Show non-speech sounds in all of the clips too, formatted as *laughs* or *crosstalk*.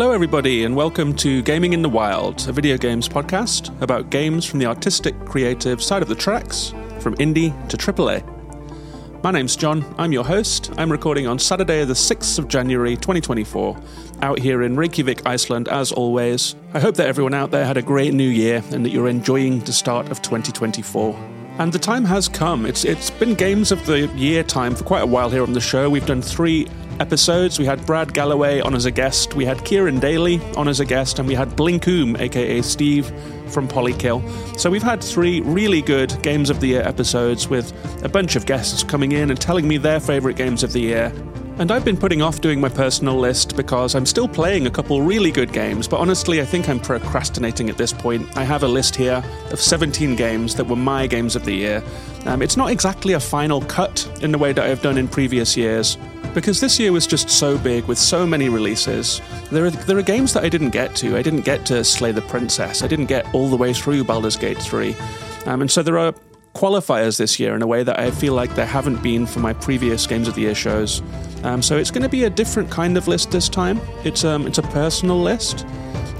Hello, everybody, and welcome to Gaming in the Wild, a video games podcast about games from the artistic, creative side of the tracks, from indie to AAA. My name's John, I'm your host. I'm recording on Saturday, the 6th of January 2024, out here in Reykjavik, Iceland, as always. I hope that everyone out there had a great new year and that you're enjoying the start of 2024. And the time has come. It's it's been games of the year time for quite a while here on the show. We've done three episodes. We had Brad Galloway on as a guest, we had Kieran Daly on as a guest, and we had Blinkoom, aka Steve from Polykill. So we've had three really good Games of the Year episodes with a bunch of guests coming in and telling me their favourite games of the year. And I've been putting off doing my personal list because I'm still playing a couple really good games, but honestly, I think I'm procrastinating at this point. I have a list here of 17 games that were my games of the year. Um, it's not exactly a final cut in the way that I've done in previous years, because this year was just so big with so many releases. There are, there are games that I didn't get to. I didn't get to Slay the Princess, I didn't get all the way through Baldur's Gate 3. Um, and so there are qualifiers this year in a way that I feel like there haven't been for my previous Games of the Year shows. Um, so it's going to be a different kind of list this time. It's um, it's a personal list.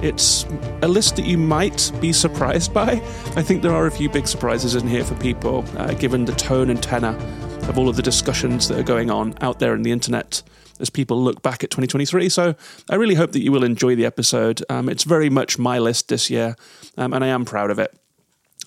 It's a list that you might be surprised by. I think there are a few big surprises in here for people, uh, given the tone and tenor of all of the discussions that are going on out there in the internet as people look back at 2023. So I really hope that you will enjoy the episode. Um, it's very much my list this year, um, and I am proud of it.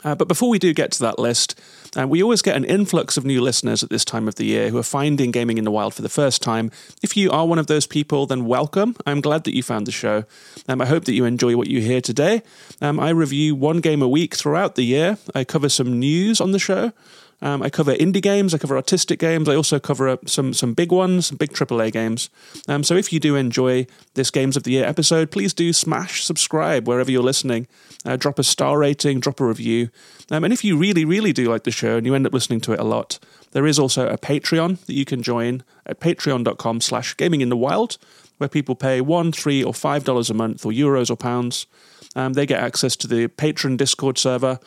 Uh, but before we do get to that list, uh, we always get an influx of new listeners at this time of the year who are finding Gaming in the Wild for the first time. If you are one of those people, then welcome. I'm glad that you found the show. Um, I hope that you enjoy what you hear today. Um, I review one game a week throughout the year. I cover some news on the show. Um, I cover indie games, I cover artistic games, I also cover uh, some some big ones, some big AAA games. Um, so if you do enjoy this Games of the Year episode, please do smash subscribe wherever you're listening. Uh, drop a star rating, drop a review. Um, and if you really, really do like the show and you end up listening to it a lot, there is also a Patreon that you can join at patreon.com slash gaming in the wild, where people pay one, three, or five dollars a month, or euros or pounds. Um, they get access to the patron Discord server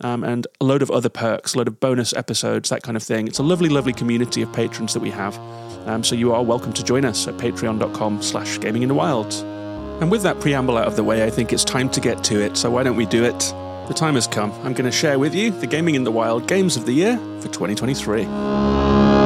um, and a load of other perks, a load of bonus episodes, that kind of thing. It's a lovely, lovely community of patrons that we have. Um, so you are welcome to join us at patreon.com slash gaming in the wild. And with that preamble out of the way, I think it's time to get to it. So why don't we do it? The time has come. I'm going to share with you the Gaming in the Wild Games of the Year for 2023.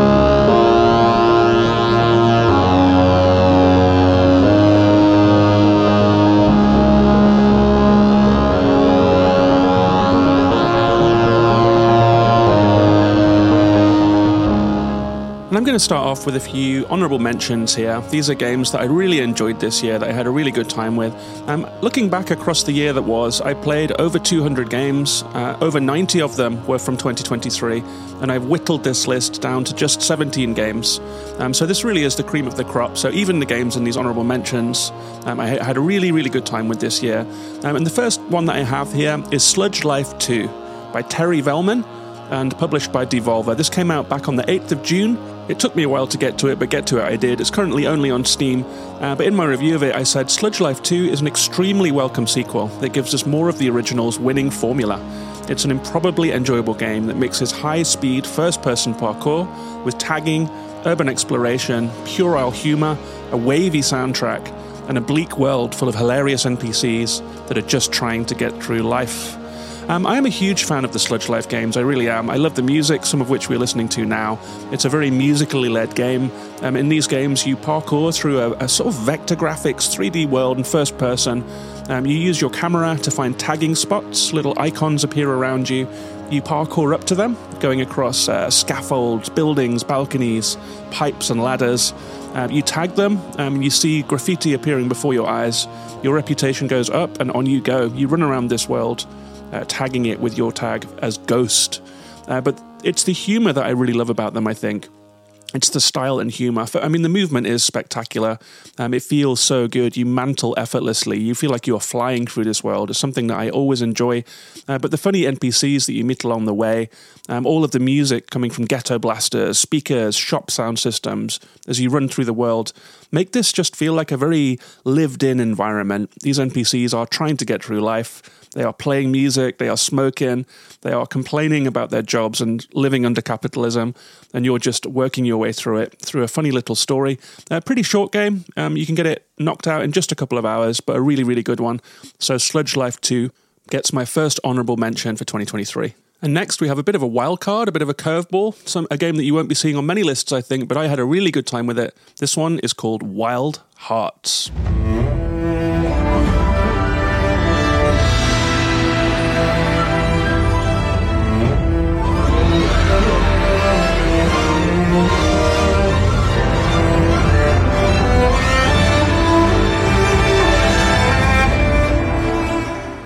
Going to start off with a few honourable mentions here. These are games that I really enjoyed this year, that I had a really good time with. Um, looking back across the year that was, I played over 200 games. Uh, over 90 of them were from 2023, and I've whittled this list down to just 17 games. Um, so this really is the cream of the crop. So even the games in these honourable mentions, um, I had a really, really good time with this year. Um, and the first one that I have here is Sludge Life 2 by Terri Vellmann and published by Devolver. This came out back on the 8th of June. It took me a while to get to it, but get to it I did. It's currently only on Steam, uh, but in my review of it, I said Sludge Life 2 is an extremely welcome sequel that gives us more of the original's winning formula. It's an improbably enjoyable game that mixes high speed first person parkour with tagging, urban exploration, puerile humour, a wavy soundtrack, and a bleak world full of hilarious NPCs that are just trying to get through life. Um, I am a huge fan of the Sludge Life games, I really am. I love the music, some of which we're listening to now. It's a very musically led game. Um, in these games, you parkour through a, a, sort of vector graphics 3D world in first person. Um, you use your camera to find tagging spots, little icons appear around you. You parkour up to them, going across uh, scaffolds, buildings, balconies, pipes, and ladders. Um, you tag them, um, you see graffiti appearing before your eyes. Your reputation goes up, and on you go. You run around this world uh, tagging it with your tag as Ghost. Uh, but it's the humor that I really love about them, I think. It's the style and humor. I mean, the movement is spectacular. Um, it feels so good. You mantle effortlessly. You feel like you are flying through this world. It's something that I always enjoy. Uh, but the funny NPCs that you meet along the way, um, all of the music coming from ghetto blasters, speakers, shop sound systems, as you run through the world, make this just feel like a very lived in environment. These NPCs are trying to get through life. They are playing music, they are smoking, they are complaining about their jobs and living under capitalism, and you're just working your way way through it through a funny little story. A pretty short game. Um, you can get it knocked out in just a couple of hours, but a really, really good one. So Sludge Life 2 gets my first honourable mention for 2023. And next, we have a bit of a wild card, a bit of a curveball, some a game that you won't be seeing on many lists, I think, but I had a really good time with it. This one is called Wild Hearts.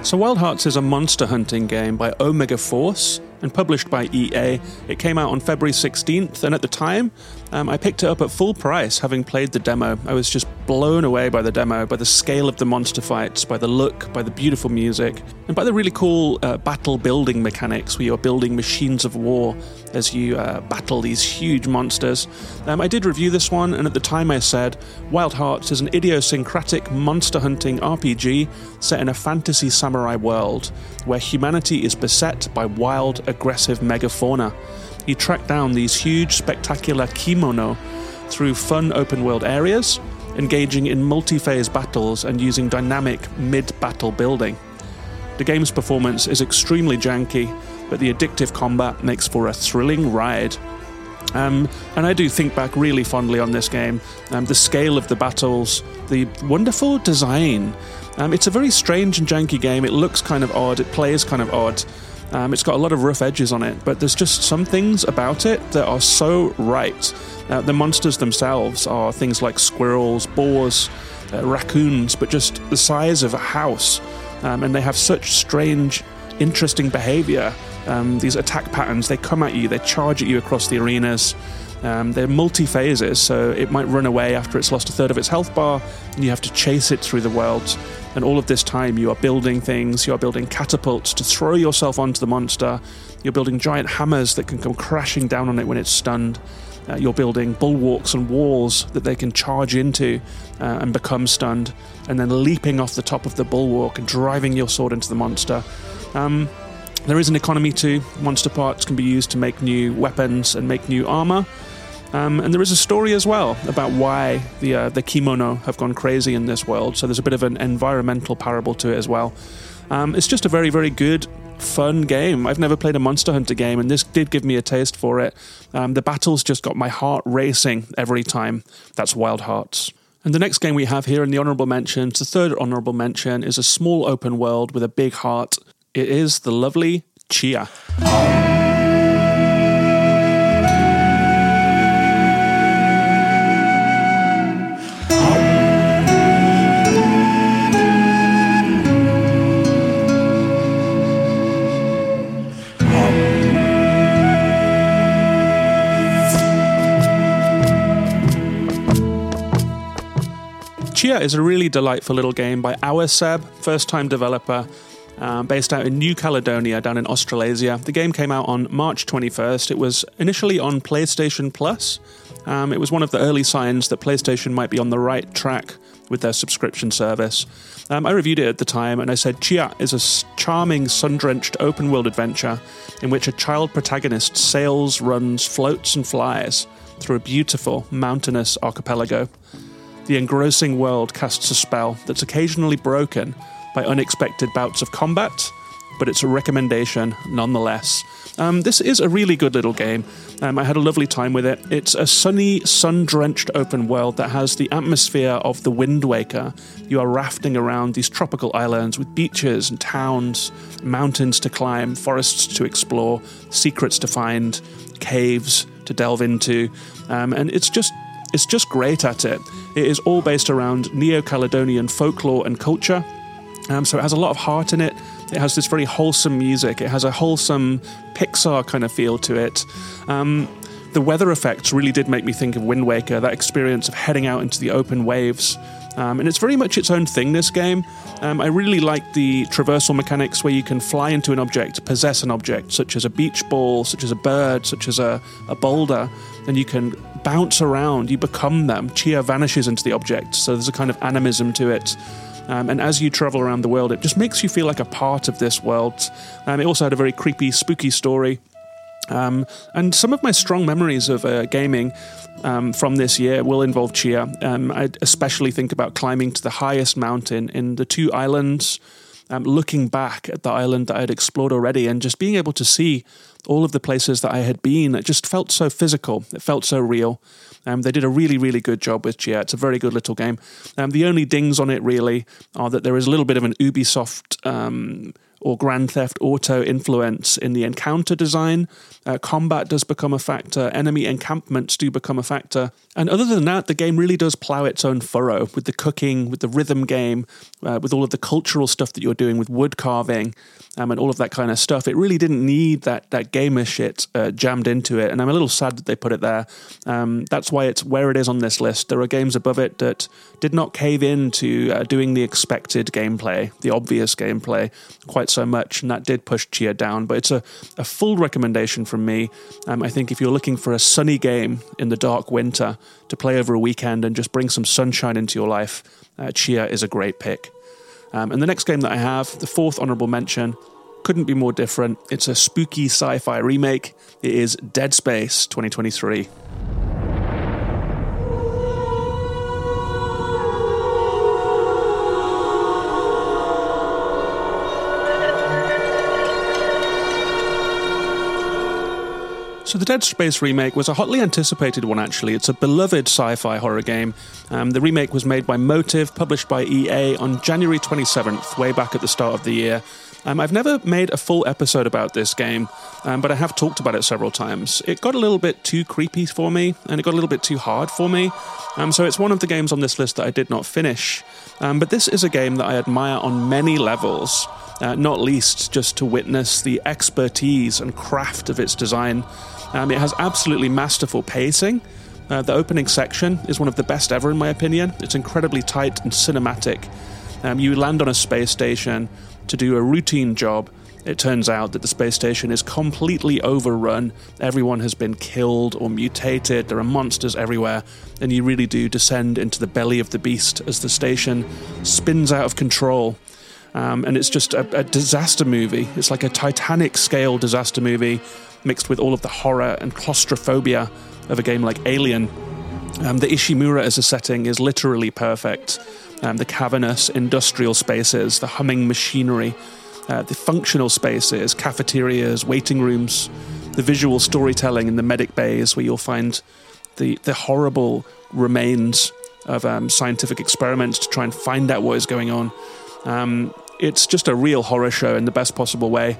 So Wild Hearts is a monster hunting game by Omega Force and published by EA. It came out on February 16th, and at the time, um, I picked it up at full price, having played the demo. I was just blown away by the demo, by the scale of the monster fights, by the look, by the beautiful music, and by the really cool uh, battle building mechanics where you're building machines of war as you uh, battle these huge monsters. Um, I did review this one, and at the time I said Wild Hearts is an idiosyncratic monster hunting RPG set in a fantasy samurai world where humanity is beset by wild aggressive megafauna. You track down these huge, spectacular Kemono through fun open world areas, engaging in multi phase battles and using dynamic mid battle building. The game's performance is extremely janky, but the addictive combat makes for a thrilling ride. Um, and I do think back really fondly on this game. Um, the scale of the battles, the wonderful design. Um, it's a very strange and janky game. It looks kind of odd, it plays kind of odd, um, it's got a lot of rough edges on it, but there's just some things about it that are so right. Uh, the monsters themselves are things like squirrels, boars, uh, raccoons, but just the size of a house. Um, and they have such strange, interesting behavior. Um, these attack patterns, they come at you, they charge at you across the arenas. Um, they're multi phases, so it might run away after it's lost a third of its health bar, and you have to chase it through the world. And all of this time, you are building things, you are building catapults to throw yourself onto the monster, you're building giant hammers that can come crashing down on it when it's stunned. Uh, you're building bulwarks and walls that they can charge into uh, and become stunned, and then leaping off the top of the bulwark and driving your sword into the monster. Um, there is an economy too. Monster parts can be used to make new weapons and make new armor. Um, and there is a story as well about why the uh, the Kemono have gone crazy in this world. So there's a bit of an environmental parable to it as well. Um, it's just a very very good fun game. I've never played a Monster Hunter game, and this did give me a taste for it. Um, the battles just got my heart racing every time. That's Wild Hearts. And the next game we have here in the honourable mentions, the third honourable mention, is a small open world with a big heart. It is the lovely Tchia. Tchia is a really delightful little game by Awaceb, first time developer, um, based out in New Caledonia down in Australasia. The game came out on March 21st. It was initially on PlayStation Plus. Um, it was one of the early signs that PlayStation might be on the right track with their subscription service. Um, I reviewed it at the time and I said Tchia is a charming, sun drenched open world adventure in which a child protagonist sails, runs, floats, and flies through a beautiful mountainous archipelago. The engrossing world casts a spell that's occasionally broken by unexpected bouts of combat, but it's a recommendation nonetheless. Um, this is a really good little game. Um, I had a lovely time with it. It's a sunny, sun drenched open world that has the atmosphere of the Wind Waker. You are rafting around these tropical islands with beaches and towns, mountains to climb, forests to explore, secrets to find, caves to delve into. Um, and it's just it's just great at it. It is all based around Neo Caledonian folklore and culture. Um, so it has a lot of heart in it. It has this very wholesome music. It has a wholesome Pixar kind of feel to it. Um, the weather effects really did make me think of Wind Waker, that experience of heading out into the open waves. Um, and it's very much its own thing, this game. Um, I really like the traversal mechanics where you can fly into an object, possess an object, such as a beach ball, such as a bird, such as a, a boulder, and you can bounce around, you become them. Tchia vanishes into the object, so there's a kind of animism to it. Um, and as you travel around the world, it just makes you feel like a part of this world. Um, it also had a very creepy, spooky story. Um, and some of my strong memories of uh, gaming um, from this year will involve Tchia. Um, I especially think about climbing to the highest mountain in the two islands, um, looking back at the island that I had explored already, and just being able to see all of the places that I had been. It just felt so physical. It felt so real. Um, they did a really, really good job with Tchia. It's a very good little game. Um, the only dings on it really are that there is a little bit of an Ubisoft um, or Grand Theft Auto influence in the encounter design. Uh, combat does become a factor, enemy encampments do become a factor. And other than that, the game really does plow its own furrow with the cooking, with the rhythm game, uh, with all of the cultural stuff that you're doing with wood carving um, and all of that kind of stuff. It really didn't need that, that gamer shit uh, jammed into it. And I'm a little sad that they put it there. Um, that's why it's where it is on this list. There are games above it that did not cave in to uh, doing the expected gameplay, the obvious gameplay, quite so much, and that did push Tchia down. But it's a, a full recommendation from me. Um, I think if you're looking for a sunny game in the dark winter to play over a weekend and just bring some sunshine into your life, uh, Tchia is a great pick. Um, and the next game that I have, the fourth honorable mention, couldn't be more different. It's a spooky sci fi remake. It is Dead Space 2023. So, the Dead Space remake was a hotly anticipated one, actually. It's a beloved sci fi horror game. Um, the remake was made by Motive, published by EA on January 27th, way back at the start of the year. Um, I've never made a full episode about this game, um, but I have talked about it several times. It got a little bit too creepy for me, and it got a little bit too hard for me. Um, so it's one of the games on this list that I did not finish. Um, but this is a game that I admire on many levels, uh, not least just to witness the expertise and craft of its design. Um, it has absolutely masterful pacing. Uh, the opening section is one of the best ever, in my opinion. It's incredibly tight and cinematic. Um, you land on a space station to do a routine job. It turns out that the space station is completely overrun. Everyone has been killed or mutated. There are monsters everywhere. And you really do descend into the belly of the beast as the station spins out of control. Um, and it's just a, a disaster movie. It's like a Titanic scale disaster movie mixed with all of the horror and claustrophobia of a game like Alien. Um, the Ishimura as a setting is literally perfect. Um, the cavernous industrial spaces, the humming machinery, uh, the functional spaces, cafeterias, waiting rooms, the visual storytelling in the medic bays where you'll find the, the horrible remains of um, scientific experiments to try and find out what is going on. Um, it's just a real horror show in the best possible way.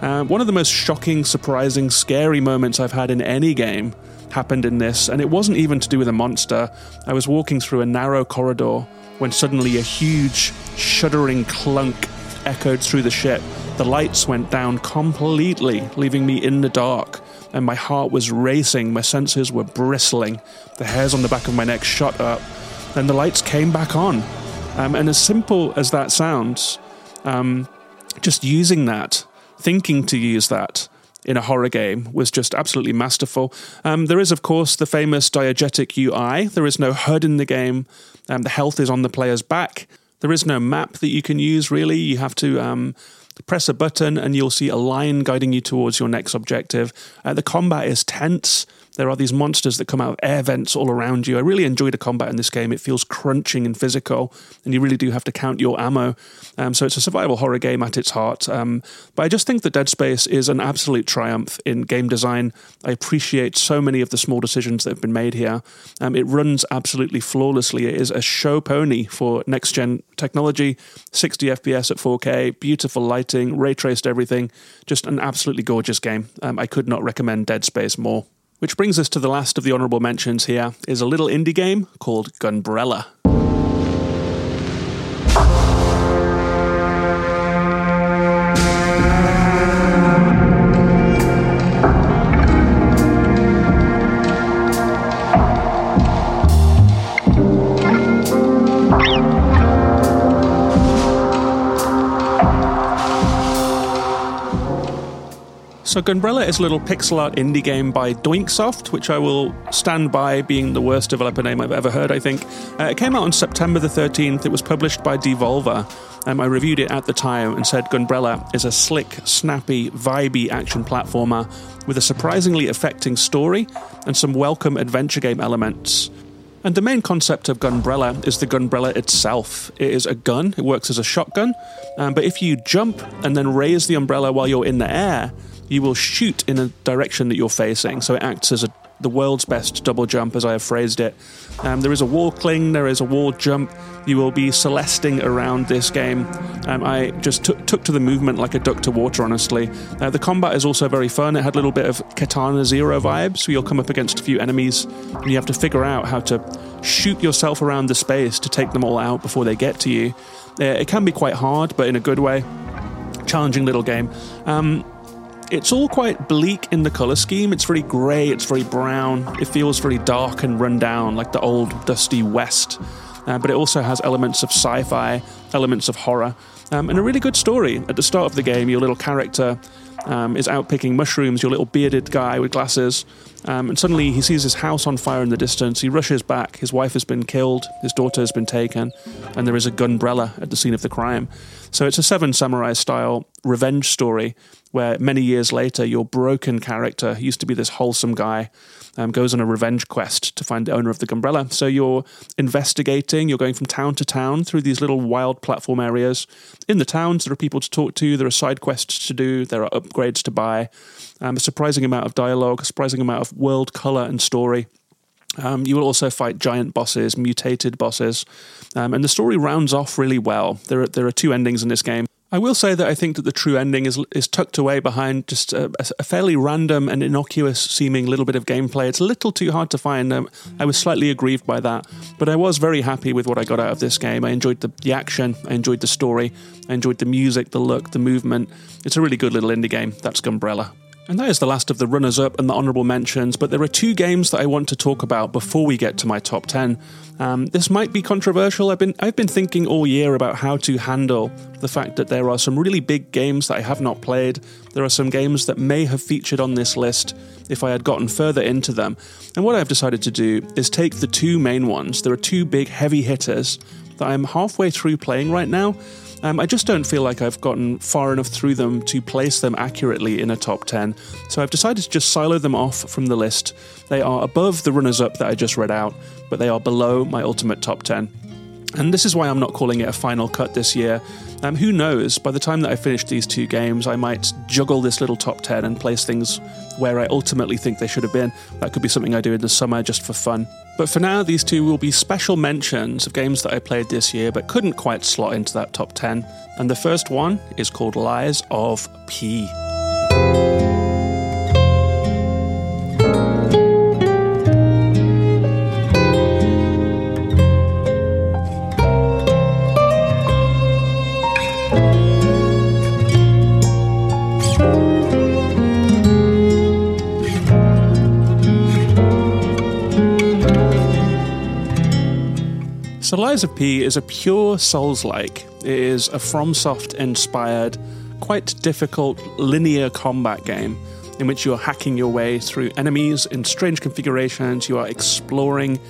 Uh, one of the most shocking, surprising, scary moments I've had in any game happened in this, and it wasn't even to do with a monster. I was walking through a narrow corridor when suddenly a huge, shuddering clunk echoed through the ship. The lights went down completely, leaving me in the dark, and my heart was racing, my senses were bristling, the hairs on the back of my neck shot up, and the lights came back on. Um, and as simple as that sounds, um, just using that thinking to use that in a horror game was just absolutely masterful. Um, there is, of course, the famous diegetic UI. There is no HUD in the game. Um, the health is on the player's back. There is no map that you can use, really. You have to um, press a button and you'll see a line guiding you towards your next objective. Uh, the combat is tense. There are these monsters that come out of air vents all around you. I really enjoy the combat in this game. It feels crunching and physical, and you really do have to count your ammo. Um, so it's a survival horror game at its heart. Um, but I just think that Dead Space is an absolute triumph in game design. I appreciate so many of the small decisions that have been made here. Um, it runs absolutely flawlessly. It is a show pony for next gen technology 60 FPS at 4K, beautiful lighting, ray traced everything. Just an absolutely gorgeous game. Um, I could not recommend Dead Space more. Which brings us to the last of the honourable mentions here is a little indie game called Gunbrella. So, Gunbrella is a little pixel art indie game by Doinksoft, which I will stand by being the worst developer name I've ever heard, I think. Uh, it came out on September the 13th. It was published by Devolver. Um, I reviewed it at the time and said Gunbrella is a slick, snappy, vibey action platformer with a surprisingly affecting story and some welcome adventure game elements. And the main concept of Gunbrella is the Gunbrella itself. It is a gun, it works as a shotgun, um, but if you jump and then raise the umbrella while you're in the air, you will shoot in a direction that you're facing. So it acts as a, the world's best double jump, as I have phrased it. Um, there is a wall cling, there is a wall jump. You will be celesting around this game. Um, I just took, took to the movement like a duck to water, honestly. Uh, the combat is also very fun. It had a little bit of Katana Zero vibes. So you'll come up against a few enemies and you have to figure out how to shoot yourself around the space to take them all out before they get to you. Uh, it can be quite hard, but in a good way. Challenging little game. Um, it's all quite bleak in the colour scheme. It's very grey, it's very brown, it feels very dark and run down, like the old dusty West. Uh, but it also has elements of sci fi, elements of horror, um, and a really good story. At the start of the game, your little character um, is out picking mushrooms, your little bearded guy with glasses, um, and suddenly he sees his house on fire in the distance. He rushes back. His wife has been killed, his daughter has been taken, and there is a gunbrella at the scene of the crime. So it's a Seven Samurai style revenge story where many years later, your broken character, who used to be this wholesome guy, um, goes on a revenge quest to find the owner of the Gunbrella. So you're investigating, you're going from town to town through these little wild platform areas. In the towns, there are people to talk to, there are side quests to do, there are upgrades to buy, um, a surprising amount of dialogue, a surprising amount of world color and story. Um, you will also fight giant bosses, mutated bosses, um, and the story rounds off really well. There are, there are two endings in this game. I will say that I think that the true ending is is tucked away behind just a, a fairly random and innocuous seeming little bit of gameplay. It's a little too hard to find. Um, I was slightly aggrieved by that, but I was very happy with what I got out of this game. I enjoyed the, the action, I enjoyed the story, I enjoyed the music, the look, the movement. It's a really good little indie game. That's Gunbrella. And that is the last of the runners up and the honourable mentions, but there are two games that I want to talk about before we get to my top 10. Um, this might be controversial. I've been, I've been thinking all year about how to handle the fact that there are some really big games that I have not played. There are some games that may have featured on this list if I had gotten further into them. And what I've decided to do is take the two main ones. There are two big heavy hitters that I'm halfway through playing right now um, I just don't feel like I've gotten far enough through them to place them accurately in a top 10, so I've decided to just silo them off from the list. They are above the runners up that I just read out, but they are below my ultimate top 10. And this is why I'm not calling it a final cut this year. Um, who knows, by the time that I finish these two games, I might juggle this little top 10 and place things where I ultimately think they should have been. That could be something I do in the summer just for fun. But for now, these two will be special mentions of games that I played this year but couldn't quite slot into that top 10. And the first one is called Lies of P. Of P is a pure Souls-like. It is a FromSoft-inspired, quite difficult linear combat game in which you are hacking your way through enemies in strange configurations. You are exploring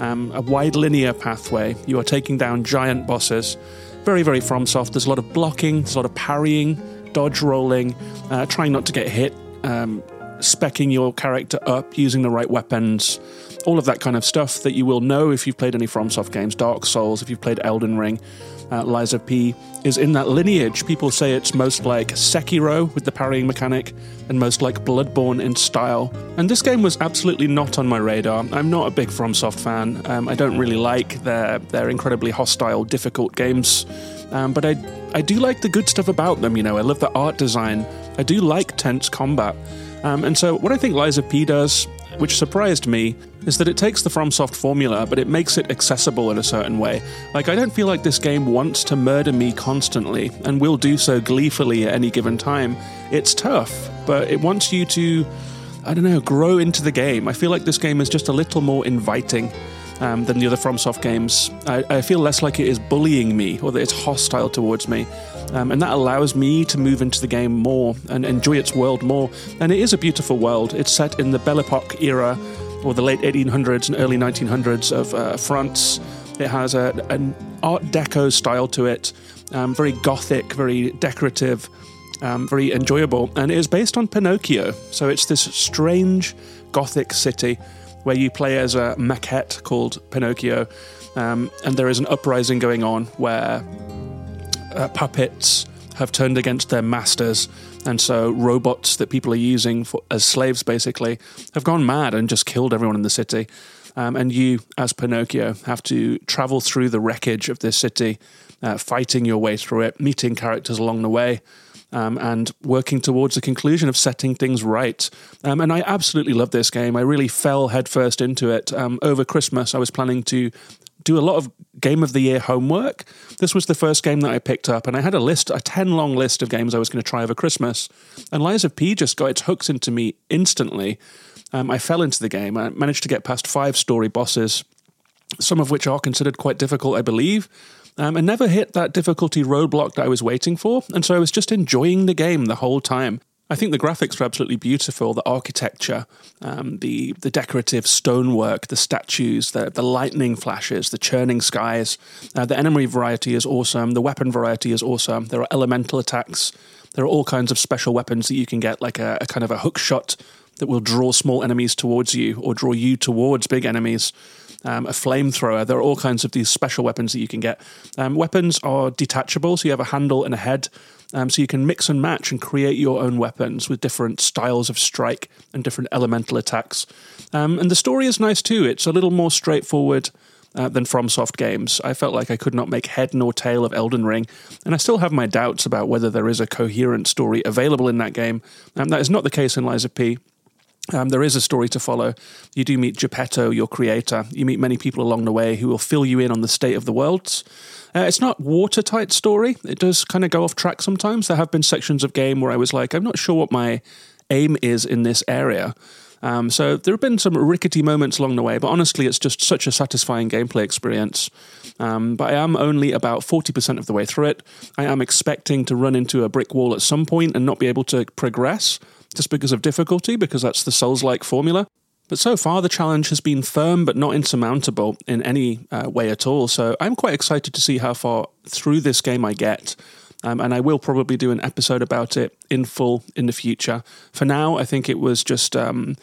um, a wide linear pathway. You are taking down giant bosses. Very, very FromSoft. There's a lot of blocking. There's a lot of parrying, dodge rolling, uh, trying not to get hit. Um, specking your character up using the right weapons, all of that kind of stuff that you will know if you've played any FromSoft games, Dark Souls, if you've played Elden Ring. Uh, of P is in that lineage. People say it's most like Sekiro with the parrying mechanic and most like Bloodborne in style. And this game was absolutely not on my radar. I'm not a big FromSoft fan. Um, I don't really like their, their incredibly hostile, difficult games. Um, but I, I do like the good stuff about them, you know. I love the art design. I do like tense combat. Um, and so, what I think of P does, which surprised me, is that it takes the FromSoft formula, but it makes it accessible in a certain way. Like, I don't feel like this game wants to murder me constantly, and will do so gleefully at any given time. It's tough, but it wants you to, I don't know, grow into the game. I feel like this game is just a little more inviting. Um, than the other FromSoft games. I, I, feel less like it is bullying me or that it's hostile towards me. Um, and that allows me to move into the game more and enjoy its world more. And it is a beautiful world. It's set in the Belle Epoque era, or the late 1800s and early 1900s of uh, France. It has a, an Art Deco style to it, um, very gothic, very decorative, um, very enjoyable. And it is based on Pinocchio. So it's this strange gothic city where you play as a maquette called Pinocchio, um, and there is an uprising going on where uh, puppets have turned against their masters, and so robots that people are using for, as slaves basically have gone mad and just killed everyone in the city. Um, and you, as Pinocchio, have to travel through the wreckage of this city, uh, fighting your way through it, meeting characters along the way um, and working towards the conclusion of setting things right. Um, and I absolutely love this game. I really fell headfirst into it. Um, over Christmas, I was planning to do a lot of game of the year homework. This was the first game that I picked up, and I had a list, a 10 long list of games I was going to try over Christmas. And Lies of P just got its hooks into me instantly. Um, I fell into the game. I managed to get past five story bosses, some of which are considered quite difficult, I believe um, and never hit that difficulty roadblock that I was waiting for. And so I was just enjoying the game the whole time. I think the graphics were absolutely beautiful. The architecture, um, the the decorative stonework, the statues, the the lightning flashes, the churning skies. Uh, the enemy variety is awesome. The weapon variety is awesome. There are elemental attacks. There are all kinds of special weapons that you can get, like a, a kind of a hook shot that will draw small enemies towards you or draw you towards big enemies um, a flamethrower. There are all kinds of these special weapons that you can get. Um, weapons are detachable, so you have a handle and a head. Um, so you can mix and match and create your own weapons with different styles of strike and different elemental attacks. Um, and the story is nice too. It's a little more straightforward. Uh, than FromSoft games. I felt like I could not make head nor tail of Elden Ring, and I still have my doubts about whether there is a coherent story available in that game. And that is not the case in Lies P. Um, there is a story to follow. You do meet Geppetto, your creator. You meet many people along the way who will fill you in on the state of the worlds. Uh, it's not watertight story. It does kind of go off track sometimes. There have been sections of game where I was like, I'm not sure what my aim is in this area. Um, so there have been some rickety moments along the way, but honestly, it's just such a satisfying gameplay experience. Um, but I am only about 40% of the way through it. I am expecting to run into a brick wall at some point and not be able to progress just because of difficulty, because that's the Souls like formula. But so far, the challenge has been firm but not insurmountable in any uh, way at all. So I'm quite excited to see how far through this game I get. Um, and I will probably do an episode about it in full in the future. For now, I think it was just. Um,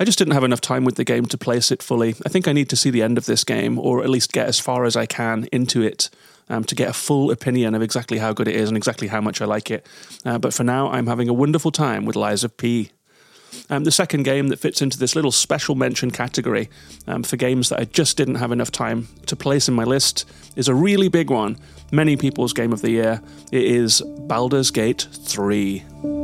I just didn't have enough time with the game to place it fully. I think I need to see the end of this game, or at least get as far as I can into it um, to get a full opinion of exactly how good it is and exactly how much I like it. Uh, but for now, I'm having a wonderful time with Lies of P. Um, the second game that fits into this little special mention category um, for games that I just didn't have enough time to place in my list is a really big one. Many people's game of the year. It is Baldur's Gate 3.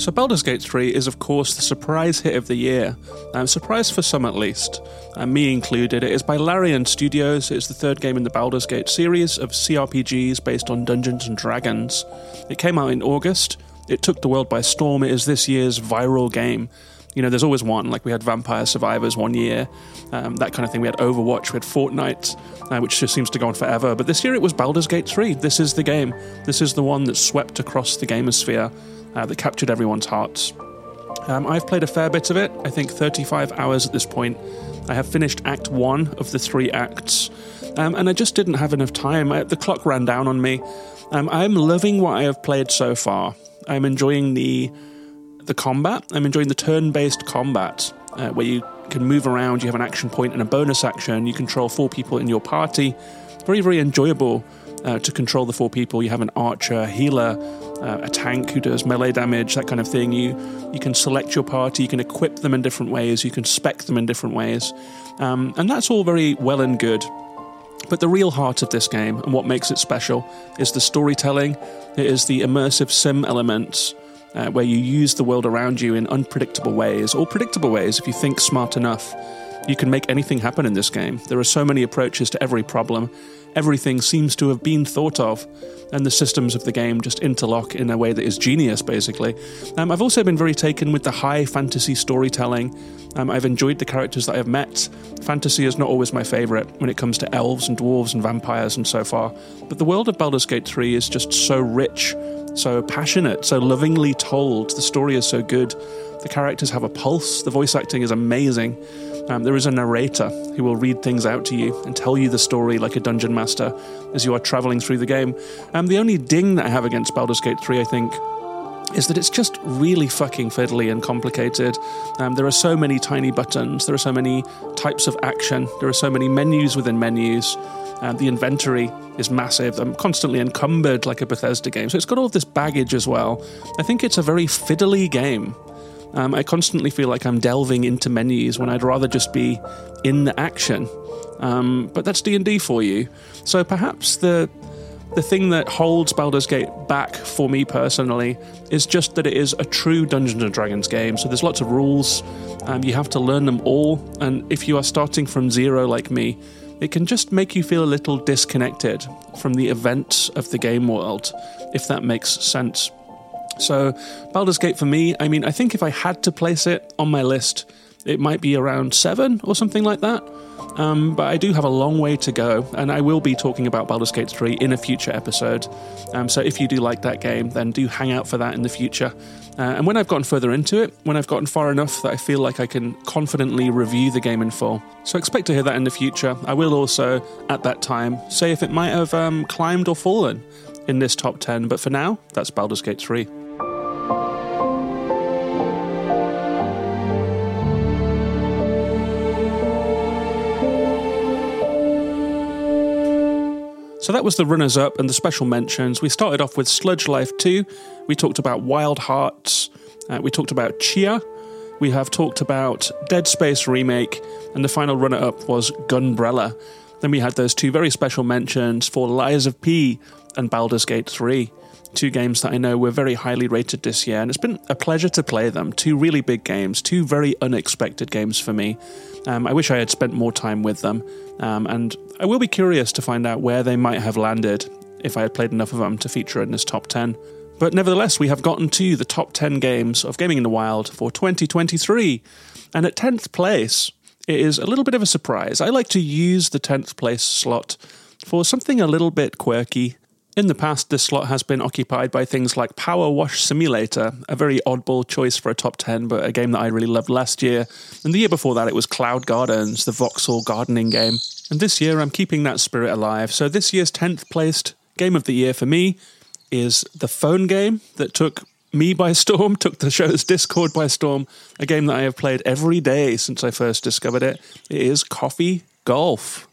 So, Baldur's Gate 3 is, of course, the surprise hit of the year. Um, surprise for some, at least, and me included. It is by Larian Studios. It's the third game in the Baldur's Gate series of CRPGs based on Dungeons and Dragons. It came out in August. It took the world by storm. It is this year's viral game. You know, there's always one. Like we had Vampire Survivors one year, um, that kind of thing. We had Overwatch, we had Fortnite, uh, which just seems to go on forever. But this year it was Baldur's Gate 3. This is the game. This is the one that swept across the gamosphere uh, that captured everyone's hearts. Um, I've played a fair bit of it, I think 35 hours at this point. I have finished Act 1 of the three acts, um, and I just didn't have enough time. I, the clock ran down on me. Um, I'm loving what I have played so far. I'm enjoying the the combat. I'm enjoying the turn-based combat uh, where you can move around. You have an action point and a bonus action. You control four people in your party. Very, very enjoyable uh, to control the four people. You have an archer, healer, uh, a tank who does melee damage, that kind of thing. You you can select your party, you can equip them in different ways, you can spec them in different ways, um, and that's all very well and good. But the real heart of this game and what makes it special is the storytelling. It is the immersive sim elements uh, where you use the world around you in unpredictable ways, or predictable ways if you think smart enough. You can make anything happen in this game. There are so many approaches to every problem. Everything seems to have been thought of, and the systems of the game just interlock in a way that is genius, basically. Um, I've also been very taken with the high fantasy storytelling. Um, I've enjoyed the characters that I've met. Fantasy is not always my favourite when it comes to elves and dwarves and vampires and so far, but the world of Baldur's Gate 3 is just so rich, so passionate, so lovingly told. The story is so good. The characters have a pulse. The voice acting is amazing. Um, there is a narrator who will read things out to you and tell you the story like a dungeon master as you are traveling through the game. Um, the only ding that I have against Baldur's Gate 3, I think, is that it's just really fucking fiddly and complicated. Um, there are so many tiny buttons, there are so many types of action, there are so many menus within menus. Uh, the inventory is massive. I'm constantly encumbered like a Bethesda game. So it's got all this baggage as well. I think it's a very fiddly game. Um, I constantly feel like I'm delving into menus when I'd rather just be in the action. Um, but that's D and D for you. So perhaps the the thing that holds Baldur's Gate back for me personally is just that it is a true Dungeons and Dragons game. So there's lots of rules. Um, you have to learn them all, and if you are starting from zero like me, it can just make you feel a little disconnected from the events of the game world, if that makes sense. So, Baldur's Gate for me, I mean, I think if I had to place it on my list, it might be around seven or something like that. Um, but I do have a long way to go, and I will be talking about Baldur's Gate 3 in a future episode. Um, so if you do like that game, then do hang out for that in the future. Uh, and when I've gotten further into it, when I've gotten far enough that I feel like I can confidently review the game in full. So expect to hear that in the future. I will also, at that time, say if it might have um, climbed or fallen in this top 10. But for now, that's Baldur's Gate 3. So that was the runners up and the special mentions. We started off with Sludge Life 2. We talked about Wild Hearts. Uh, we talked about Tchia. We have talked about Dead Space Remake. And the final runner up was Gunbrella. Then we had those two very special mentions for Lies of P and Baldur's Gate 3 two games that I know were very highly rated this year, and it's been a pleasure to play them. Two really big games, two very unexpected games for me. Um, I wish I had spent more time with them, um, and I will be curious to find out where they might have landed if I had played enough of them to feature in this top 10. But nevertheless, we have gotten to the top 10 games of Gaming in the Wild for 2023, and at 10th place, it is a little bit of a surprise. I like to use the 10th place slot for something a little bit quirky in the past, this slot has been occupied by things like Power Wash Simulator, a very oddball choice for a top 10, but a game that I really loved last year. And the year before that, it was Cloud Gardens, the voxel gardening game. And this year, I'm keeping that spirit alive. So this year's 10th placed game of the year for me is the phone game that took me by storm, *laughs* took the show's Discord by storm, a game that I have played every day since I first discovered it. It is Coffee Golf.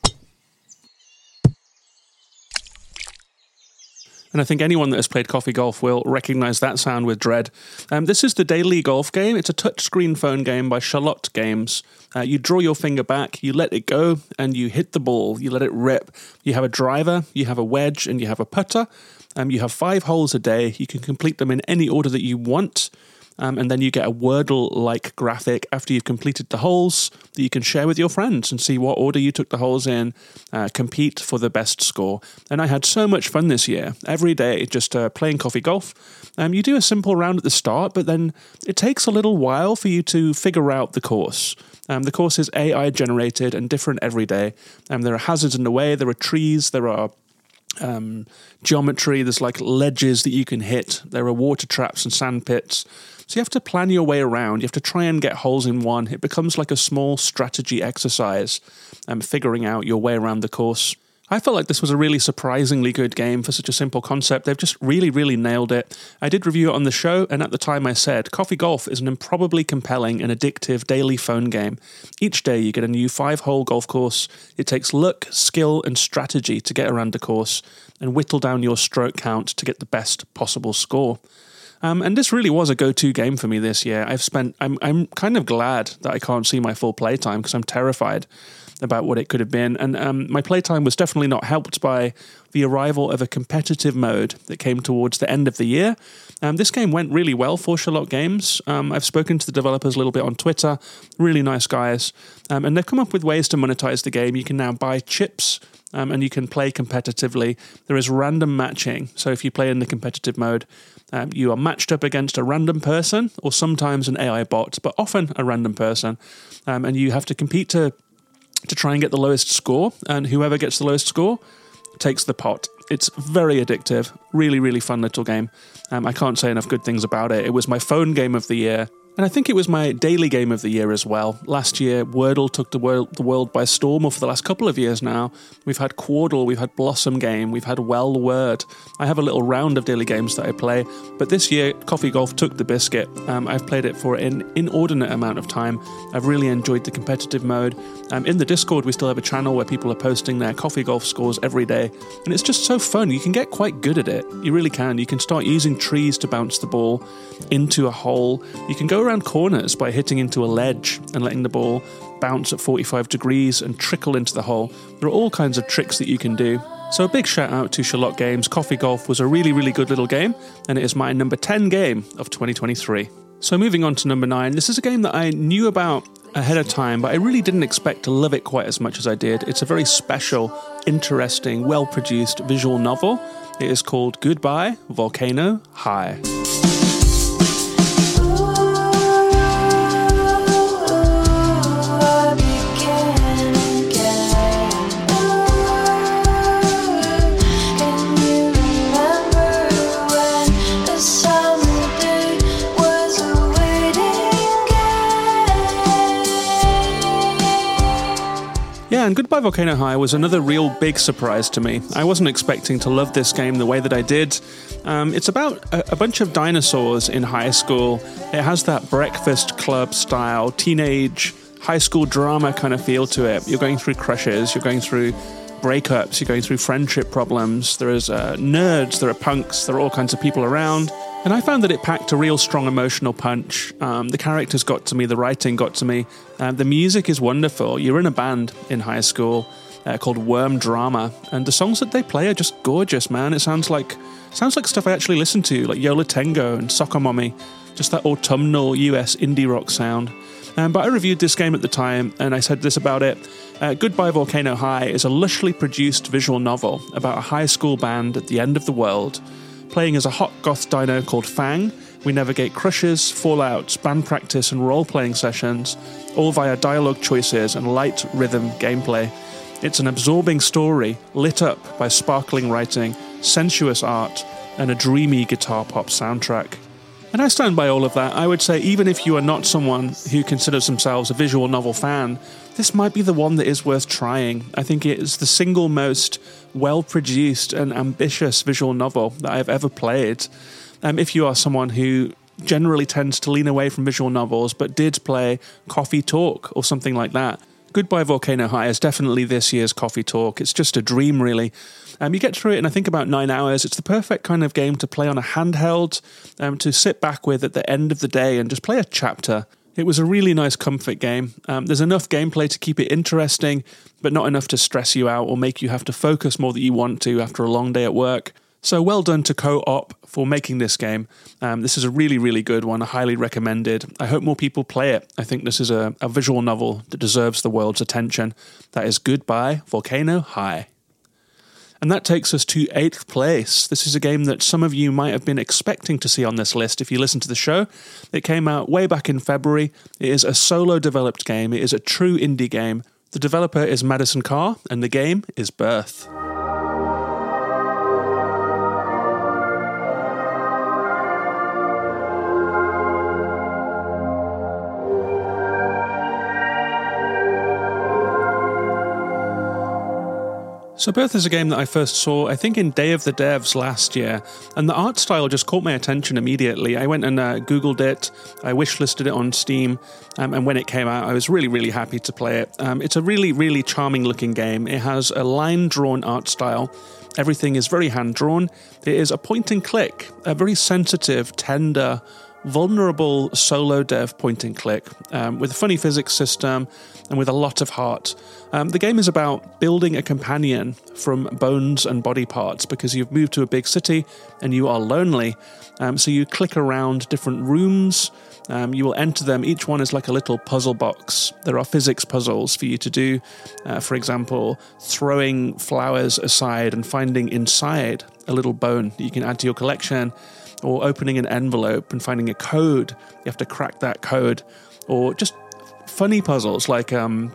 And I think anyone that has played coffee golf will recognize that sound with dread. Um, this is the daily golf game. It's a touchscreen phone game by Charlotte Games. Uh, you draw your finger back, you let it go, and you hit the ball. You let it rip. You have a driver, you have a wedge, and you have a putter. Um, you have five holes a day. You can complete them in any order that you want. Um, and then you get a Wordle like graphic after you've completed the holes that you can share with your friends and see what order you took the holes in, uh, compete for the best score. And I had so much fun this year, every day, just uh, playing coffee golf. Um, you do a simple round at the start, but then it takes a little while for you to figure out the course. Um, the course is AI generated and different every day. Um, there are hazards in the way, there are trees, there are um, geometry, there's like ledges that you can hit, there are water traps and sand pits. So you have to plan your way around. You have to try and get holes in one. It becomes like a small strategy exercise, um, figuring out your way around the course. I felt like this was a really surprisingly good game for such a simple concept. They've just really, really nailed it. I did review it on the show, and at the time I said Coffee Golf is an improbably compelling and addictive daily phone game. Each day you get a new five hole golf course. It takes luck, skill, and strategy to get around the course and whittle down your stroke count to get the best possible score. Um, and this really was a go-to game for me this year. I've spent. I'm. I'm kind of glad that I can't see my full playtime because I'm terrified about what it could have been. And um, my playtime was definitely not helped by the arrival of a competitive mode that came towards the end of the year. Um, this game went really well for Sherlock Games. Um, I've spoken to the developers a little bit on Twitter, really nice guys, um, and they've come up with ways to monetize the game. You can now buy chips um, and you can play competitively. There is random matching. So if you play in the competitive mode, um, you are matched up against a random person or sometimes an AI bot, but often a random person. Um, and you have to compete to, to try and get the lowest score. And whoever gets the lowest score takes the pot. It's very addictive, really, really fun little game. Um, I can't say enough good things about it. It was my phone game of the year. And I think it was my daily game of the year as well. Last year, Wordle took the world, the world by storm, or for the last couple of years now. We've had Quordle, we've had Blossom Game, we've had Well Word. I have a little round of daily games that I play, but this year, Coffee Golf took the biscuit. Um, I've played it for an inordinate amount of time. I've really enjoyed the competitive mode. Um, in the Discord, we still have a channel where people are posting their Coffee Golf scores every day, and it's just so fun. You can get quite good at it. You really can. You can start using trees to bounce the ball into a hole. You can go around corners by hitting into a ledge and letting the ball bounce at 45 degrees and trickle into the hole. There are all kinds of tricks that you can do. So, a big shout out to Sherlock Games. Coffee Golf was a really, really good little game, and it is my number 10 game of 2023. So, moving on to number 9, this is a game that I knew about ahead of time, but I really didn't expect to love it quite as much as I did. It's a very special, interesting, well produced visual novel. It is called Goodbye Volcano High. And Goodbye Volcano High was another real big surprise to me. I wasn't expecting to love this game the way that I did. Um, it's about a, a, bunch of dinosaurs in high school. It has that breakfast club style, teenage, high school drama kind of feel to it. You're going through crushes, you're going through breakups, you're going through friendship problems. There's uh, nerds, there are punks, there are all kinds of people around. And I found that it packed a real strong emotional punch. Um, the characters got to me, the writing got to me. Uh, the music is wonderful. You're in a band in high school uh, called Worm Drama, and the songs that they play are just gorgeous, man. It sounds like sounds like stuff I actually listen to, like Yo La Tengo and Soccer Mommy, just that autumnal US indie rock sound. Um, but I reviewed this game at the time, and I said this about it. Uh, Goodbye Volcano High is a lushly produced visual novel about a high school band at the end of the world Playing as a hot goth dino called Fang, we navigate crushes, fallouts, band practice, and role playing sessions, all via dialogue choices and light rhythm gameplay. It's an absorbing story lit up by sparkling writing, sensuous art, and a dreamy guitar pop soundtrack. And I stand by all of that. I would say, even if you are not someone who considers themselves a visual novel fan, this might be the one that is worth trying. I think it is the single most well produced and ambitious visual novel that I've ever played. Um, if you are someone who generally tends to lean away from visual novels but did play Coffee Talk or something like that, Goodbye Volcano High is definitely this year's Coffee Talk. It's just a dream, really. Um, you get through it in I think about nine hours. It's the perfect kind of game to play on a handheld, um, to sit back with at the end of the day and just play a chapter. It was a really nice comfort game. Um, there's enough gameplay to keep it interesting, but not enough to stress you out or make you have to focus more than you want to after a long day at work. So well done to KO_OP for making this game. Um, this is a really, really good one. Highly recommended. I hope more people play it. I think this is a, a visual novel that deserves the world's attention. That is Goodbye Volcano High. And that takes us to eighth place. This is a game that some of you might have been expecting to see on this list if you listen to the show. It came out way back in February. It is a solo developed game, it is a true indie game. The developer is Madison Karrh, and the game is Birth. So, Birth is a game that I first saw, I think, in Day of the Devs last year, and the art style just caught my attention immediately. I went and uh, Googled it, I wishlisted it on Steam, um, and when it came out, I was really, really happy to play it. Um, it's a really, really charming looking game. It has a line drawn art style. Everything is very hand drawn. It is a point and click, a very sensitive, tender, vulnerable solo dev point and click um, with a funny physics system and with a lot of heart. Um, the game is about building a companion from bones and body parts because you've moved to a big city and you are lonely. Um, so you click around different rooms. Um, you will enter them. Each one is like a little puzzle box. There are physics puzzles for you to do. Uh, for example, throwing flowers aside and finding inside a little bone that you can add to your collection or opening an envelope and finding a code. You have to crack that code, or just funny puzzles like um,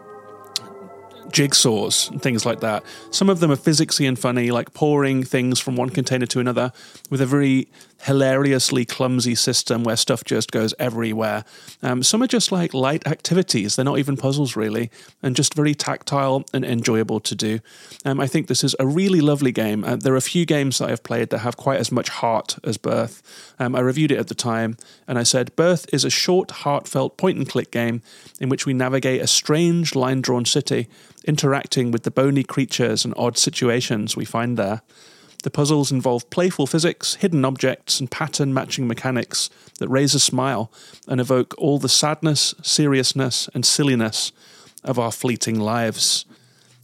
jigsaws and things like that. Some of them are physicsy and funny, like pouring things from one container to another with a very hilariously clumsy system where stuff just goes everywhere. Um, some are just like light activities, they're not even puzzles really, and just very tactile and enjoyable to do. Um, I think this is a really lovely game. Uh, there are a few games that I've played that have quite as much heart as Birth. Um, I reviewed it at the time, and I said Birth is a short, heartfelt point and click game in which we navigate a strange line drawn city, interacting with the bony creatures and odd situations we find there. The puzzles involve playful physics, hidden objects, and pattern matching mechanics that raise a smile and evoke all the sadness, seriousness, and silliness of our fleeting lives.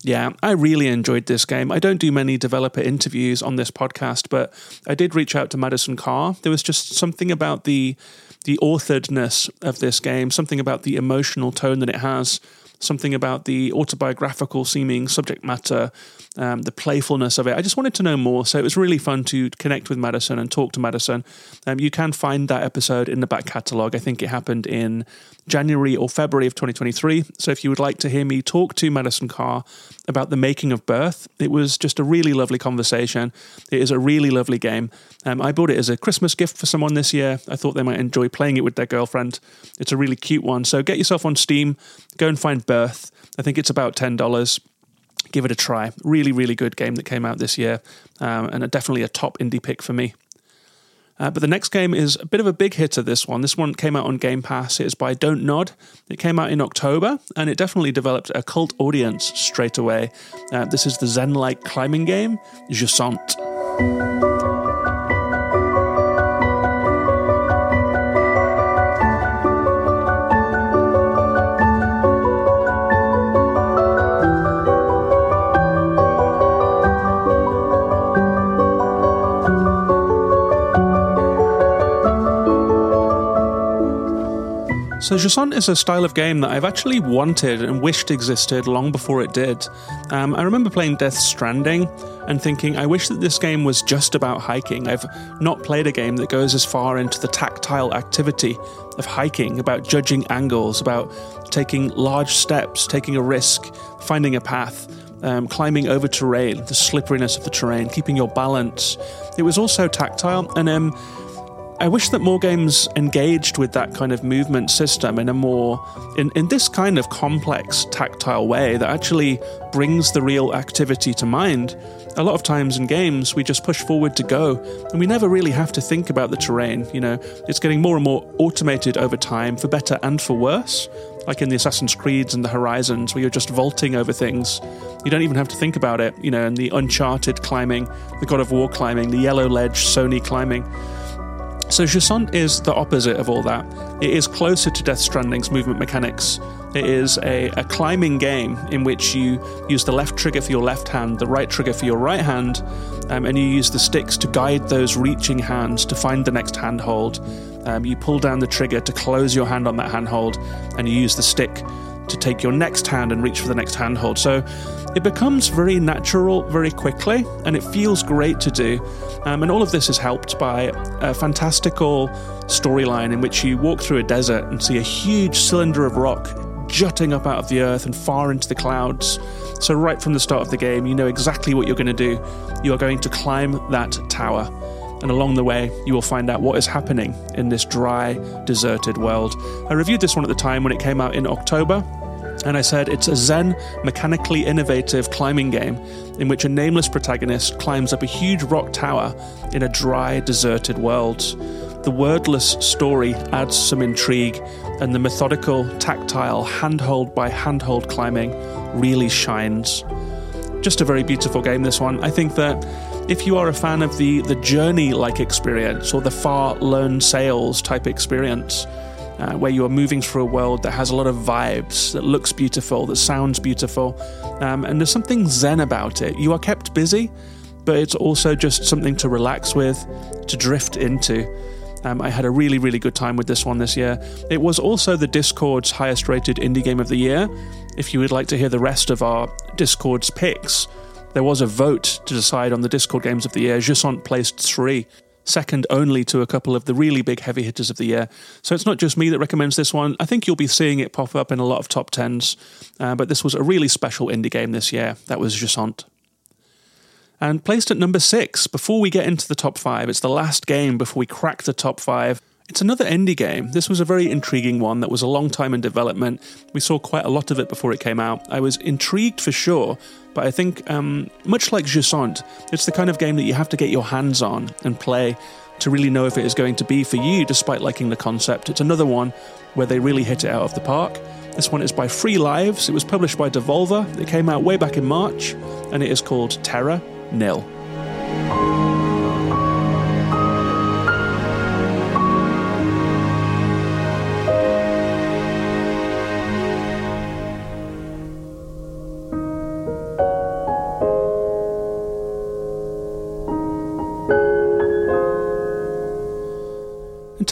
Yeah, I really enjoyed this game. I don't do many developer interviews on this podcast, but I did reach out to Madison Karrh. There was just something about the the authoredness of this game, something about the emotional tone that it has something about the autobiographical seeming subject matter, um, the playfulness of it. I just wanted to know more. So it was really fun to connect with Madison and talk to Madison. Um, you can find that episode in the back catalogue. I think it happened in January or February of 2023. So if you would like to hear me talk to Madison Karrh about the making of Birth, it was just a really lovely conversation. It is a really lovely game. Um, I bought it as a Christmas gift for someone this year. I thought they might enjoy playing it with their girlfriend. It's a really cute one. So get yourself on Steam, go and find Birth. I think it's about $10 give it a try. Really, really good game that came out this year, um, and a, definitely a top indie pick for me. Uh, but the next game is a bit of a big hitter, this one. This one came out on Game Pass. It is by Don't Nod. It came out in October, and it definitely developed a cult audience straight away. Uh, this is the Zen like climbing game, Jusant. So Jusant is a style of game that I've actually wanted and wished existed long before it did. Um, I remember playing Death Stranding and thinking, I wish that this game was just about hiking. I've not played a game that goes as far into the tactile activity of hiking, about judging angles, about taking large steps, taking a risk, finding a path. Um, climbing over terrain, the slipperiness of the terrain, keeping your balance. It was also tactile, and um, I wish that more games engaged with that kind of movement system in a more, in, in this kind of complex tactile way that actually brings the real activity to mind. A lot of times in games, we just push forward to go, and we never really have to think about the terrain. You know, it's getting more and more automated over time, for better and for worse. Like in the Assassin's Creeds and the Horizons, where you're just vaulting over things. You don't even have to think about it. You know, and the Uncharted climbing, the God of War climbing, the Yellow Ledge Sony climbing. So Jusant is the opposite of all that. It is closer to Death Stranding's movement mechanics. It is a, a, climbing game in which you use the left trigger for your left hand, the right trigger for your right hand, um, and you use the sticks to guide those reaching hands to find the next handhold. Um, you pull down the trigger to close your hand on that handhold, and you use the stick to take your next hand and reach for the next handhold. So it becomes very natural very quickly, and it feels great to do. Um, and all of this is helped by a fantastical storyline in which you walk through a desert and see a huge cylinder of rock jutting up out of the earth and far into the clouds. So, right from the start of the game, you know exactly what you're going to do. You are going to climb that tower. And along the way, you will find out what is happening in this dry, deserted world. I reviewed this one at the time when it came out in October, and I said it's a Zen, mechanically innovative climbing game in which a nameless protagonist climbs up a huge rock tower in a dry, deserted world. The wordless story adds some intrigue, and the methodical, tactile, handhold by handhold climbing really shines. Just a very beautiful game, this one. I think that if you are a fan of the, the journey like experience or the far lone sails type experience, uh, where you are moving through a world that has a lot of vibes, that looks beautiful, that sounds beautiful, um, and there's something zen about it. You are kept busy, but it's also just something to relax with, to drift into. Um, I had a really, really good time with this one this year. It was also the Discord's highest rated indie game of the year. If you would like to hear the rest of our Discord's picks, there was a vote to decide on the Discord games of the year. Jusant placed three, second only to a couple of the really big heavy hitters of the year. So it's not just me that recommends this one. I think you'll be seeing it pop up in a lot of top tens. Uh, but this was a really special indie game this year. That was Jusant. And placed at number six, before we get into the top five, it's the last game before we crack the top five. It's another indie game. This was a very intriguing one that was a long time in development. We saw quite a lot of it before it came out. I was intrigued for sure, but I think, um, much like Jusant, it's the kind of game that you have to get your hands on and play to really know if it is going to be for you, despite liking the concept. It's another one where they really hit it out of the park. This one is by Free Lives. It was published by Devolver. It came out way back in March, and it is called Terra nil.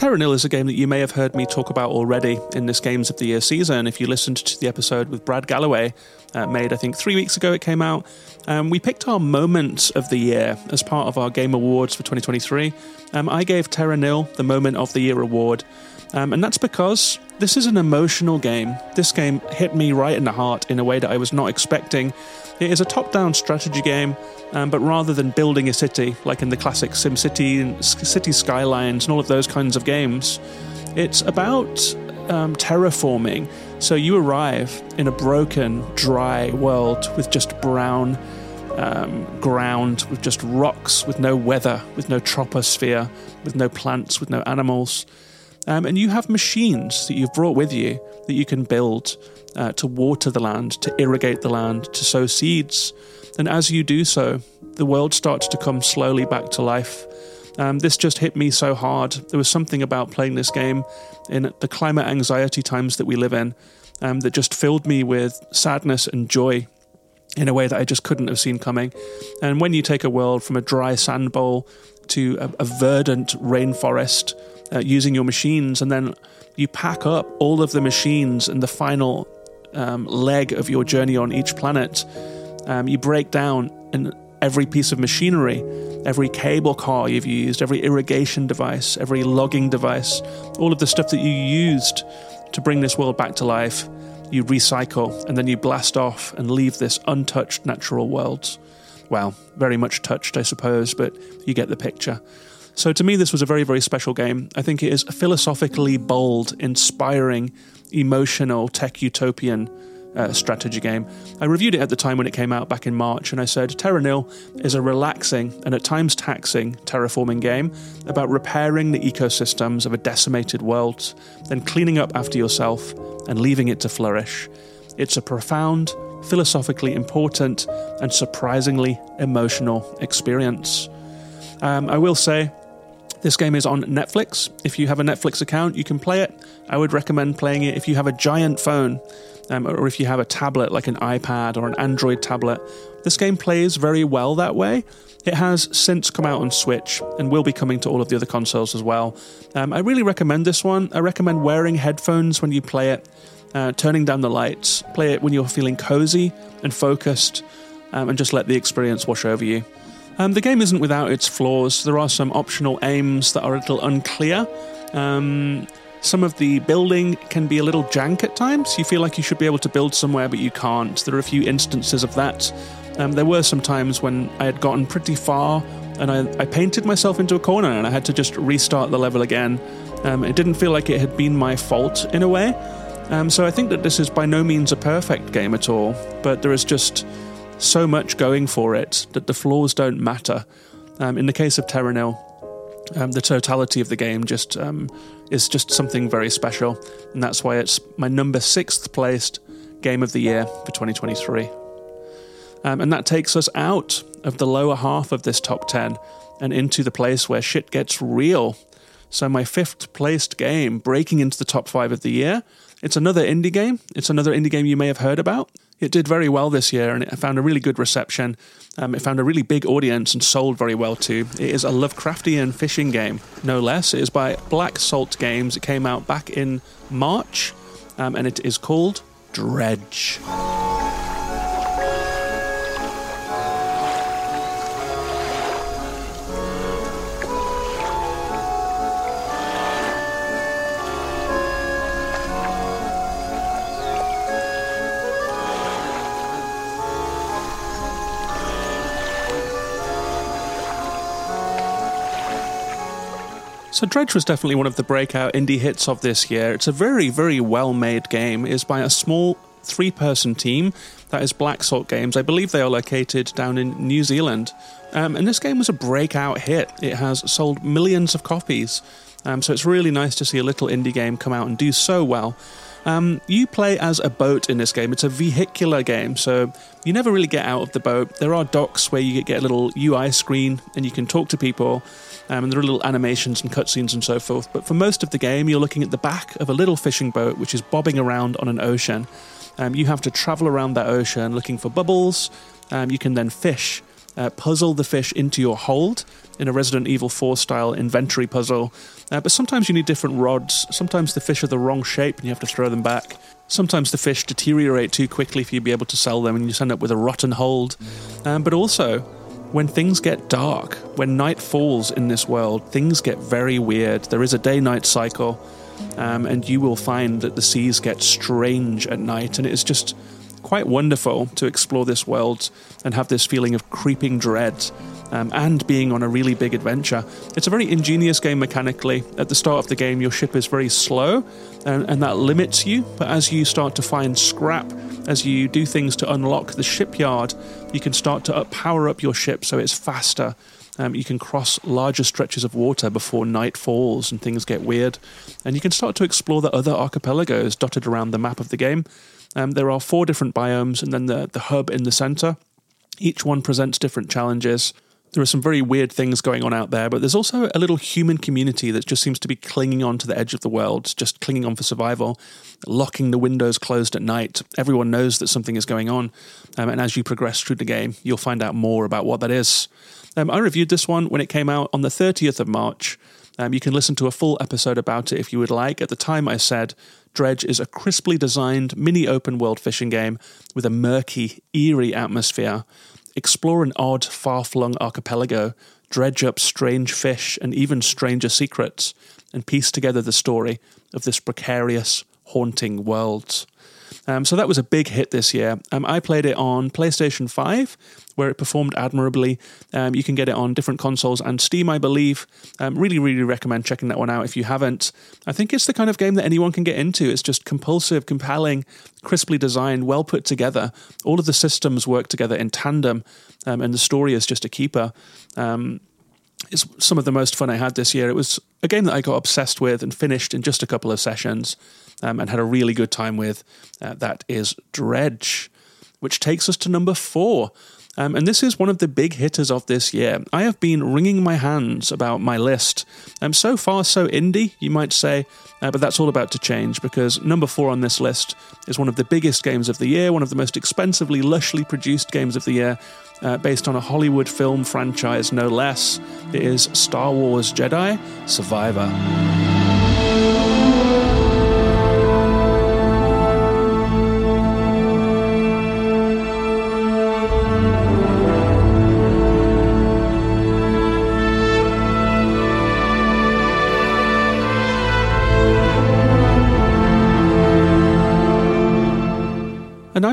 Terra Nil is a game that you may have heard me talk about already in this Games of the Year season. If you listened to the episode with Brad Galloway, uh, made I think three weeks ago, it came out. Um, we picked our moment of the year as part of our Game Awards for 2023. Um, I gave Terra Nil the Moment of the Year award, um, and that's because this is an emotional game. This game hit me right in the heart in a way that I was not expecting. It is a top down strategy game, um, but rather than building a city like in the classic SimCity and City Skylines and all of those kinds of games, it's about um, terraforming. So you arrive in a broken, dry world with just brown um, ground, with just rocks, with no weather, with no troposphere, with no plants, with no animals. Um, and you have machines that you've brought with you that you can build uh, to water the land, to irrigate the land, to sow seeds. And as you do so, the world starts to come slowly back to life. Um, this just hit me so hard. There was something about playing this game in the climate anxiety times that we live in um, that just filled me with sadness and joy in a way that I just couldn't have seen coming. And when you take a world from a dry sand bowl to a, a verdant rainforest uh, using your machines, and then you pack up all of the machines and the final um, leg of your journey on each planet. Um, you break down every piece of machinery, every cable car you've used, every irrigation device, every logging device, all of the stuff that you used to bring this world back to life. You recycle and then you blast off and leave this untouched natural world. Well, very much touched, I suppose, but you get the picture. So to me, this was a very, very special game. I think it is philosophically bold, inspiring, emotional, tech utopian uh, strategy game. I reviewed it at the time when it came out back in March, and I said Terra Nil is a relaxing and at times taxing terraforming game about repairing the ecosystems of a decimated world, then cleaning up after yourself and leaving it to flourish. It's a profound, philosophically important, and surprisingly emotional experience. Um, I will say, this game is on Netflix. If you have a Netflix account, you can play it. I would recommend playing it if you have a giant phone um, or if you have a tablet like an iPad or an Android tablet. This game plays very well that way. It has since come out on Switch and will be coming to all of the other consoles as well. Um, I really recommend this one. I recommend wearing headphones when you play it, uh, turning down the lights, play it when you're feeling cozy and focused, um, and just let the experience wash over you. Um, the game isn't without its flaws. There are some optional aims that are a little unclear. Um, some of the building can be a little jank at times. You feel like you should be able to build somewhere, but you can't. There are a few instances of that. Um, there were some times when I had gotten pretty far and I, I, painted myself into a corner and I had to just restart the level again. Um, it didn't feel like it had been my fault in a way. Um, so I think that this is by no means a perfect game at all, but there is just so much going for it that the flaws don't matter. Um, in the case of Terra Nil, um, the totality of the game just um, is just something very special, and that's why it's my number sixth placed game of the year for 2023. Um, and that takes us out of the lower half of this top 10 and into the place where shit gets real. So, my fifth placed game breaking into the top five of the year. It's another indie game. It's another indie game you may have heard about. It did very well this year and it found a really good reception. Um, it found a really big audience and sold very well too. It is a Lovecraftian fishing game, no less. It is by Black Salt Games. It came out back in March um, and it is called Dredge. So Dredge was definitely one of the breakout indie hits of this year. It's a very, very well-made game. It is by a small three-person team. That is Black Salt Games. I believe they are located down in New Zealand. Um, and this game was a breakout hit. It has sold millions of copies. Um, so it's really nice to see a little indie game come out and do so well. Um, you play as a boat in this game. It's a vehicular game, so you never really get out of the boat. There are docks where you get a little UI screen and you can talk to people, um, and there are little animations and cutscenes and so forth. But for most of the game, you're looking at the back of a little fishing boat which is bobbing around on an ocean. Um, you have to travel around that ocean looking for bubbles. Um, you can then fish, uh, puzzle the fish into your hold in a Resident Evil 4 style inventory puzzle. Uh, but sometimes you need different rods. Sometimes the fish are the wrong shape and you have to throw them back. Sometimes the fish deteriorate too quickly for you to be able to sell them and you end up with a rotten hold. Um, but also, when things get dark, when night falls in this world, things get very weird. There is a day night cycle, um, and you will find that the seas get strange at night, and it is just quite wonderful to explore this world and have this feeling of creeping dread um, and being on a really big adventure. It's a very ingenious game mechanically. At the start of the game, your ship is very slow, and, and that limits you. But as you start to find scrap, as you do things to unlock the shipyard, you can start to up, power up your ship so it's faster. Um, you can cross larger stretches of water before night falls and things get weird. And you can start to explore the other archipelagos dotted around the map of the game. Um, there are four different biomes and then the, the hub in the center. Each one presents different challenges. There are some very weird things going on out there, but there's also a little human community that just seems to be clinging on to the edge of the world, just clinging on for survival, locking the windows closed at night. Everyone knows that something is going on, um, and as you progress through the game, you'll find out more about what that is. Um, I reviewed this one when it came out on the 30th of March. Um, you can listen to a full episode about it if you would like. At the time, I said Dredge is a crisply designed mini open world fishing game with a murky, eerie atmosphere explore an odd, far flung archipelago, dredge up strange fish and even stranger secrets, and piece together the story of this precarious, haunting world. Um, so that was a big hit this year. Um, I played it on PlayStation 5, where it performed admirably. Um, you can get it on different consoles and Steam, I believe. Um, really, really recommend checking that one out if you haven't. I think it's the kind of game that anyone can get into. It's just compulsive, compelling, crisply designed, well put together. All of the systems work together in tandem, um, and the story is just a keeper. Um, it's some of the most fun I had this year. It was a game that I got obsessed with and finished in just a couple of sessions um, and had a really good time with. Uh, that is Dredge, which takes us to number four. Um, and this is one of the big hitters of this year. I have been wringing my hands about my list. Um, so far, so indie, you might say, uh, but that's all about to change because number four on this list is one of the biggest games of the year, one of the most expensively, lushly produced games of the year, uh, based on a Hollywood film franchise, no less. It is Star Wars Jedi Survivor.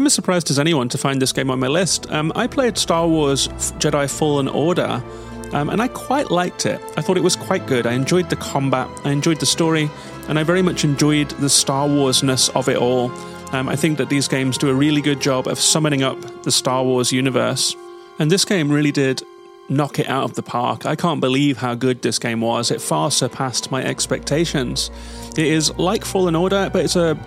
I'm as surprised as anyone to find this game on my list. Um, I played Star Wars Jedi Fallen Order, um, and I quite liked it. I thought it was quite good. I enjoyed the combat, I enjoyed the story, and I very much enjoyed the Star Warsness of it all. Um, I think that these games do a really good job of summoning up the Star Wars universe. And this game really did knock it out of the park. I can't believe how good this game was. It far surpassed my expectations. It is like Fallen Order, but it's a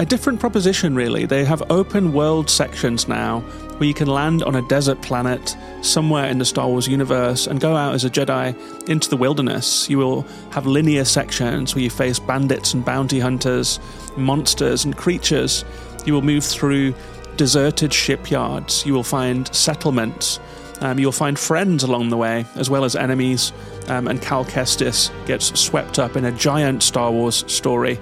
a different proposition, really. They have open world sections now where you can land on a desert planet somewhere in the Star Wars universe and go out as a Jedi into the wilderness. You will have linear sections where you face bandits and bounty hunters, monsters and creatures. You will move through deserted shipyards. You will find settlements. Um, you'll find friends along the way, as well as enemies. Um, and Cal Kestis gets swept up in a giant Star Wars story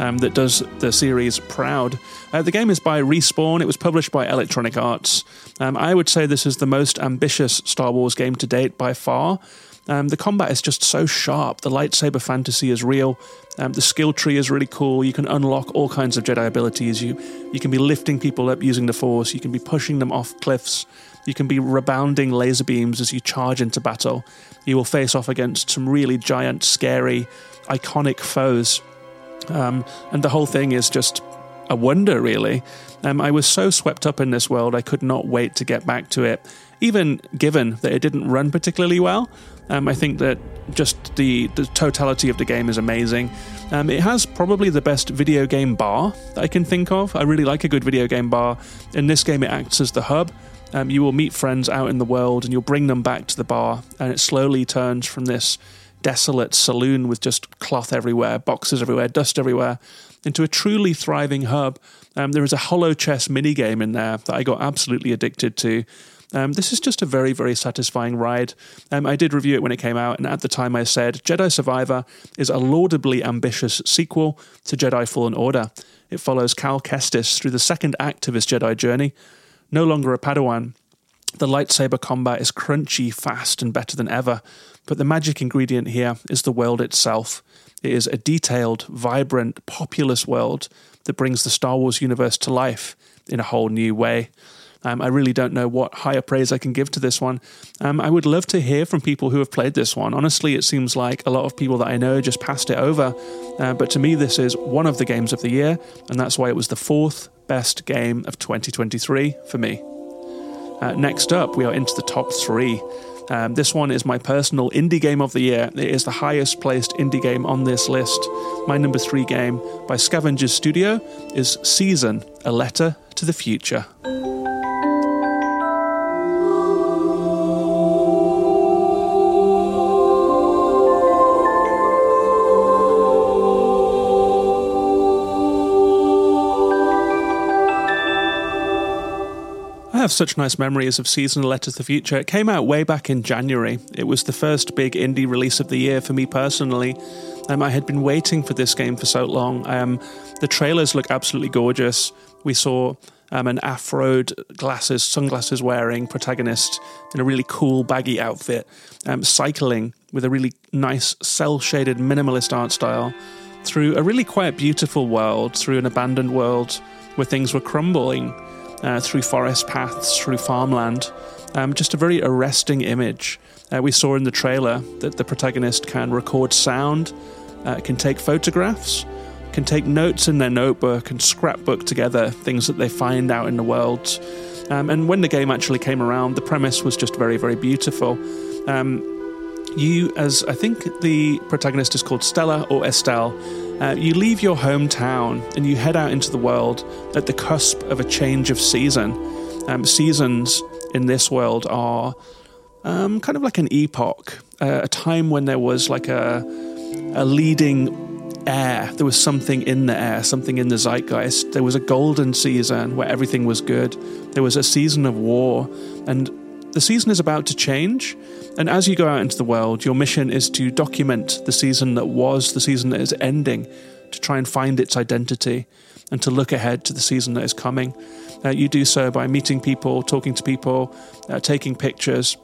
um, that does the series proud. Uh, the game is by Respawn. It was published by Electronic Arts. Um, I would say this is the most ambitious Star Wars game to date by far. Um, the combat is just so sharp. The lightsaber fantasy is real. Um, the skill tree is really cool. You can unlock all kinds of Jedi abilities. You you can be lifting people up using the Force. You can be pushing them off cliffs. You can be rebounding laser beams as you charge into battle. You will face off against some really giant, scary, iconic foes. Um, and the whole thing is just a wonder, really. Um, I was so swept up in this world, I could not wait to get back to it. Even given that it didn't run particularly well, um, I think that just the, the totality of the game is amazing. Um, it has probably the best video game bar that I can think of. I really like a good video game bar. In this game, it acts as the hub. Um, you will meet friends out in the world and you'll bring them back to the bar, and it slowly turns from this desolate saloon with just cloth everywhere, boxes everywhere, dust everywhere, into a truly thriving hub. Um, there is a holochess minigame in there that I got absolutely addicted to. Um, this is just a very, very satisfying ride. Um, I did review it when it came out, and at the time I said Jedi Survivor is a laudably ambitious sequel to Jedi Fallen Order. It follows Cal Kestis through the second act of his Jedi journey. No longer a Padawan, the lightsaber combat is crunchy, fast, and better than ever. But the magic ingredient here is the world itself. It is a detailed, vibrant, populous world that brings the Star Wars universe to life in a whole new way. Um, I really don't know what higher praise I can give to this one. Um, I would love to hear from people who have played this one. Honestly, it seems like a lot of people that I know just passed it over. Uh, but to me, this is one of the games of the year, and that's why it was the fourth best game of 2023 for me. Uh, next up, we are into the top three. Um, this one is my personal indie game of the year. It is the highest placed indie game on this list. My number three game by Scavengers Studio is Season, a letter to the future. Have such nice memories of Season Letter to the Future. It came out way back in January. It was the first big indie release of the year for me personally. Um, I had been waiting for this game for so long. Um, the trailers look absolutely gorgeous. We saw um, an afroed glasses, sunglasses wearing protagonist in a really cool baggy outfit, um, cycling with a really nice cell shaded minimalist art style through a really quite beautiful world, through an abandoned world where things were crumbling uh, through forest paths, through farmland. Um, just a very arresting image. Uh, we saw in the trailer that the protagonist can record sound, uh, can take photographs, can take notes in their notebook and scrapbook together things that they find out in the world. Um, and when the game actually came around, the premise was just very, very beautiful. Um, you, as I think the protagonist is called Stella or Estelle, uh, you leave your hometown and you head out into the world at the cusp of a change of season. Um, seasons in this world are um, kind of like an epoch, uh, a time when there was like a, a leading air. There was something in the air, something in the zeitgeist. There was a golden season where everything was good. There was a season of war, and the season is about to change, and as you go out into the world, your mission is to document the season that was, the season that is ending, to try and find its identity, and to look ahead to the season that is coming. Uh, you do so by meeting people, talking to people, uh, taking pictures,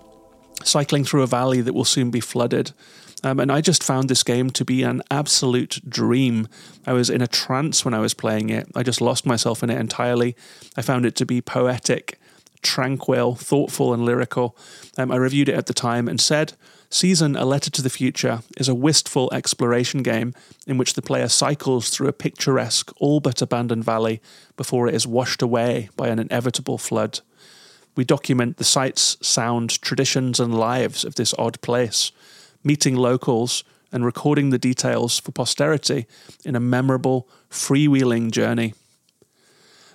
cycling through a valley that will soon be flooded. Um, and I just found this game to be an absolute dream. I was in a trance when I was playing it. I just lost myself in it entirely. I found it to be poetic tranquil, thoughtful, and lyrical. Um, I reviewed it at the time and said, Season A Letter to the Future is a wistful exploration game in which the player cycles through a picturesque, all but abandoned valley before it is washed away by an inevitable flood. We document the sights, sound, traditions, and lives of this odd place, meeting locals and recording the details for posterity in a memorable, freewheeling journey.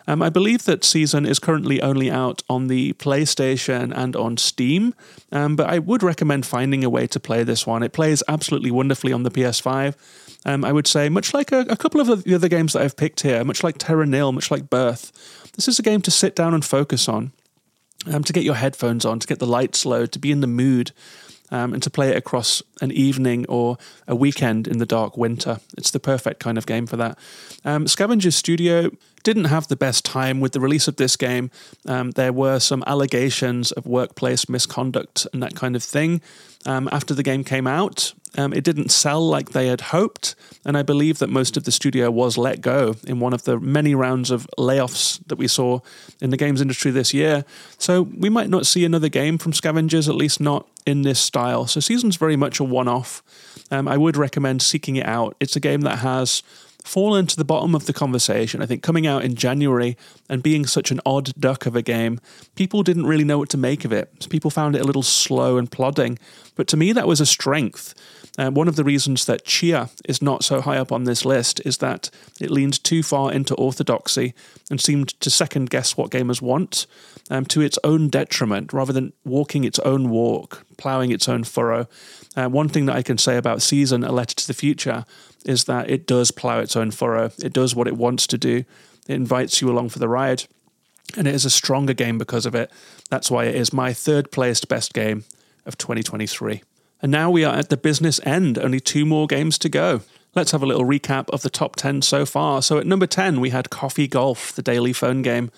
Um, I believe that Season is currently only out on the PlayStation and on Steam, um, but I would recommend finding a way to play this one. It plays absolutely wonderfully on the PS5. Um, I would say, much like a, a, couple of the other games that I've picked here, much like Terra Nil, much like Birth, this is a game to sit down and focus on, um, to get your headphones on, to get the lights low, to be in the mood, um, and to play it across an evening or a weekend in the dark winter. It's the perfect kind of game for that. Um, Studio didn't have the best time with the release of this game. Um, there were some allegations of workplace misconduct and that kind of thing. Um, after the game came out, um, it didn't sell like they had hoped, and I believe that most of the studio was let go in one of the many rounds of layoffs that we saw in the games industry this year. So we might not see another game from Scavengers, at least not in this style. So Season's very much a one off. Um, I would recommend seeking it out. It's a game that has fallen to the bottom of the conversation. I think coming out in January and being such an odd duck of a game, people didn't really know what to make of it. People found it a little slow and plodding. But to me, that was a strength. Uh, one of the reasons that Tchia is not so high up on this list is that it leaned too far into orthodoxy and seemed to second guess what gamers want um, to its own detriment rather than walking its own walk, ploughing its own furrow. Uh, one thing that I can say about Season, A Letter to the Future, is that it does plough its own furrow. It does what it wants to do. It invites you along for the ride. And it is a stronger game because of it. That's why it is my third placed best game of 2023. And now we are at the business end, only two more games to go. Let's have a little recap of the top 10 so far. So at number 10, we had Coffee Golf, the daily phone game.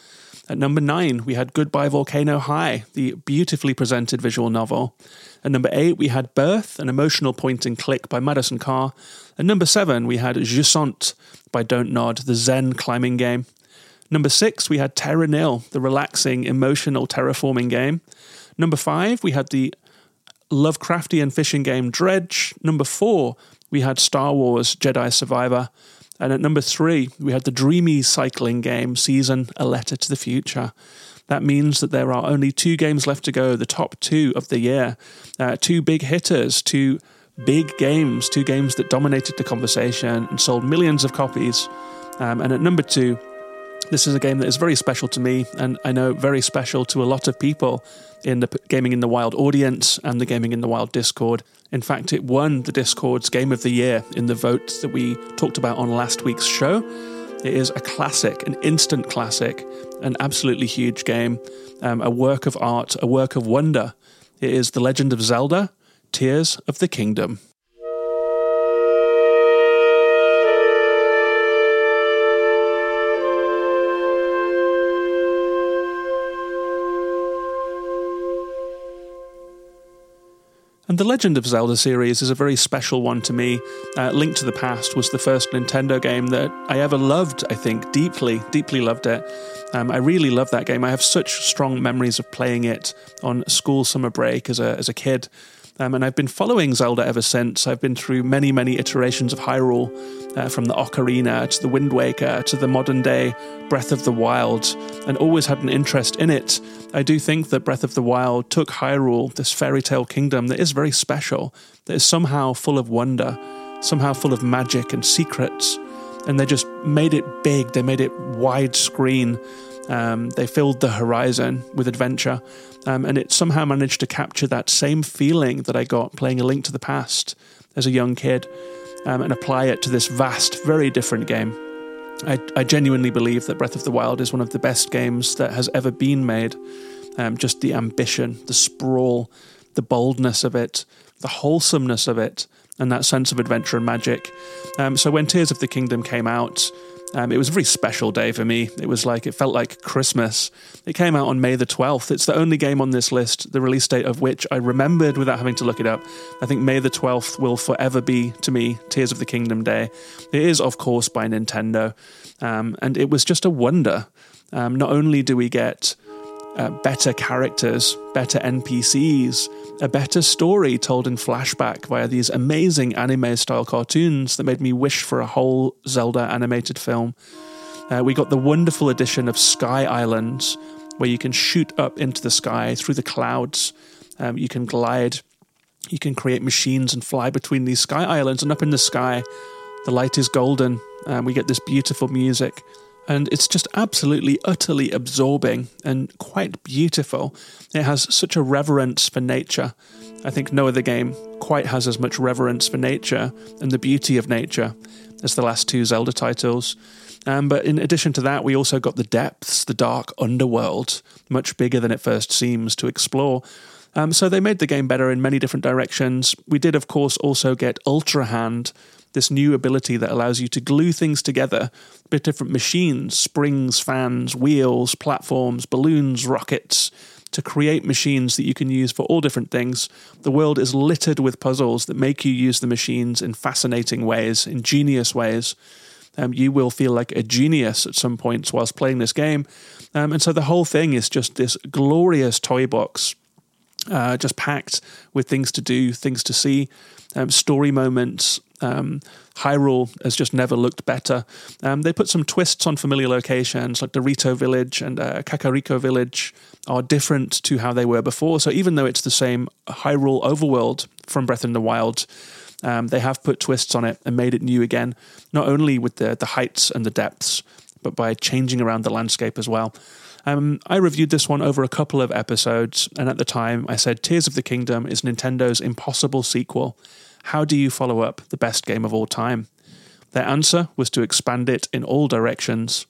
At number 9, we had Goodbye Volcano High, the beautifully presented visual novel. At number 8, we had Birth, an emotional point and click by Madison Karrh. At number 7, we had Jusant by Don't Nod, the Zen climbing game. Number 6, we had Terra Nil, the relaxing, emotional terraforming game. Number 5, we had the Lovecraftian fishing game Dredge. Number four, we had Star Wars Jedi Survivor. And at number three, we had the dreamy cycling game Season A Letter to the Future. That means that there are only two games left to go, the top two of the year. Uh, two big hitters, two big games, two games that dominated the conversation and sold millions of copies. Um, and at number two, this is a game that is very special to me, and I know very special to a lot of people in the Gaming in the Wild audience and the Gaming in the Wild Discord. In fact, it won the Discord's Game of the Year in the vote that we talked about on last week's show. It is a classic, an instant classic, an absolutely huge game, um, a work of art, a work of wonder. It is The Legend of Zelda Tears of the Kingdom. And the Legend of Zelda series is a very special one to me. Uh, Link to the Past was the first Nintendo game that I ever loved, I think, deeply, deeply loved it. Um, I really love that game. I have such strong memories of playing it on school summer break as a, as a kid. Um, and I've been following Zelda ever since. I've been through many, many iterations of Hyrule, uh, from the Ocarina to the Wind Waker to the modern day Breath of the Wild, and always had an interest in it. I do think that Breath of the Wild took Hyrule, this fairy tale kingdom that is very special, that is somehow full of wonder, somehow full of magic and secrets, and they just made it big, they made it widescreen. Um, they filled the horizon with adventure, um, and it somehow managed to capture that same feeling that I got playing A Link to the Past as a young kid um, and apply it to this vast, very different game. I, I, genuinely believe that Breath of the Wild is one of the best games that has ever been made. Um, just the ambition, the sprawl, the boldness of it, the wholesomeness of it, and that sense of adventure and magic. Um, so when Tears of the Kingdom came out, um, it was a very special day for me. It was like, it felt like Christmas. It came out on May the 12th. It's the only game on this list, the release date of which I remembered without having to look it up. I think May the 12th will forever be, to me, Tears of the Kingdom Day. It is, of course, by Nintendo. Um, and it was just a wonder. Um, not only do we get uh, better characters, better NPCs, a better story told in flashback via these amazing anime style cartoons that made me wish for a whole Zelda animated film. Uh, we got the wonderful addition of Sky Islands, where you can shoot up into the sky through the clouds. Um, you can glide, you can create machines and fly between these sky islands. And up in the sky, the light is golden. Um, we get this beautiful music and it's just absolutely, utterly absorbing and quite beautiful. It has such a reverence for nature. I think no other game quite has as much reverence for nature and the beauty of nature as the last two Zelda titles. Um, but in addition to that, we also got the depths, the dark underworld, much bigger than it first seems to explore. Um, so they made the game better in many different directions. We did, of course, also get Ultra Hand, this new ability that allows you to glue things together with different machines, springs, fans, wheels, platforms, balloons, rockets, to create machines that you can use for all different things. The world is littered with puzzles that make you use the machines in fascinating ways, ingenious ways. Um, you will feel like a genius at some points whilst playing this game. Um, and so the whole thing is just this glorious toy box, uh, just packed with things to do, things to see, um, story moments. Um, Hyrule has just never looked better. Um, they put some twists on familiar locations, like the Rito Village and uh, Kakariko Village are different to how they were before. So even though it's the same Hyrule overworld from Breath in the Wild, um, they have put twists on it and made it new again, not only with the, the heights and the depths, but by changing around the landscape as well. Um, I reviewed this one over a couple of episodes, and at the time I said Tears of the Kingdom is Nintendo's impossible sequel. How do you follow up the best game of all time? Their answer was to expand it in all directions.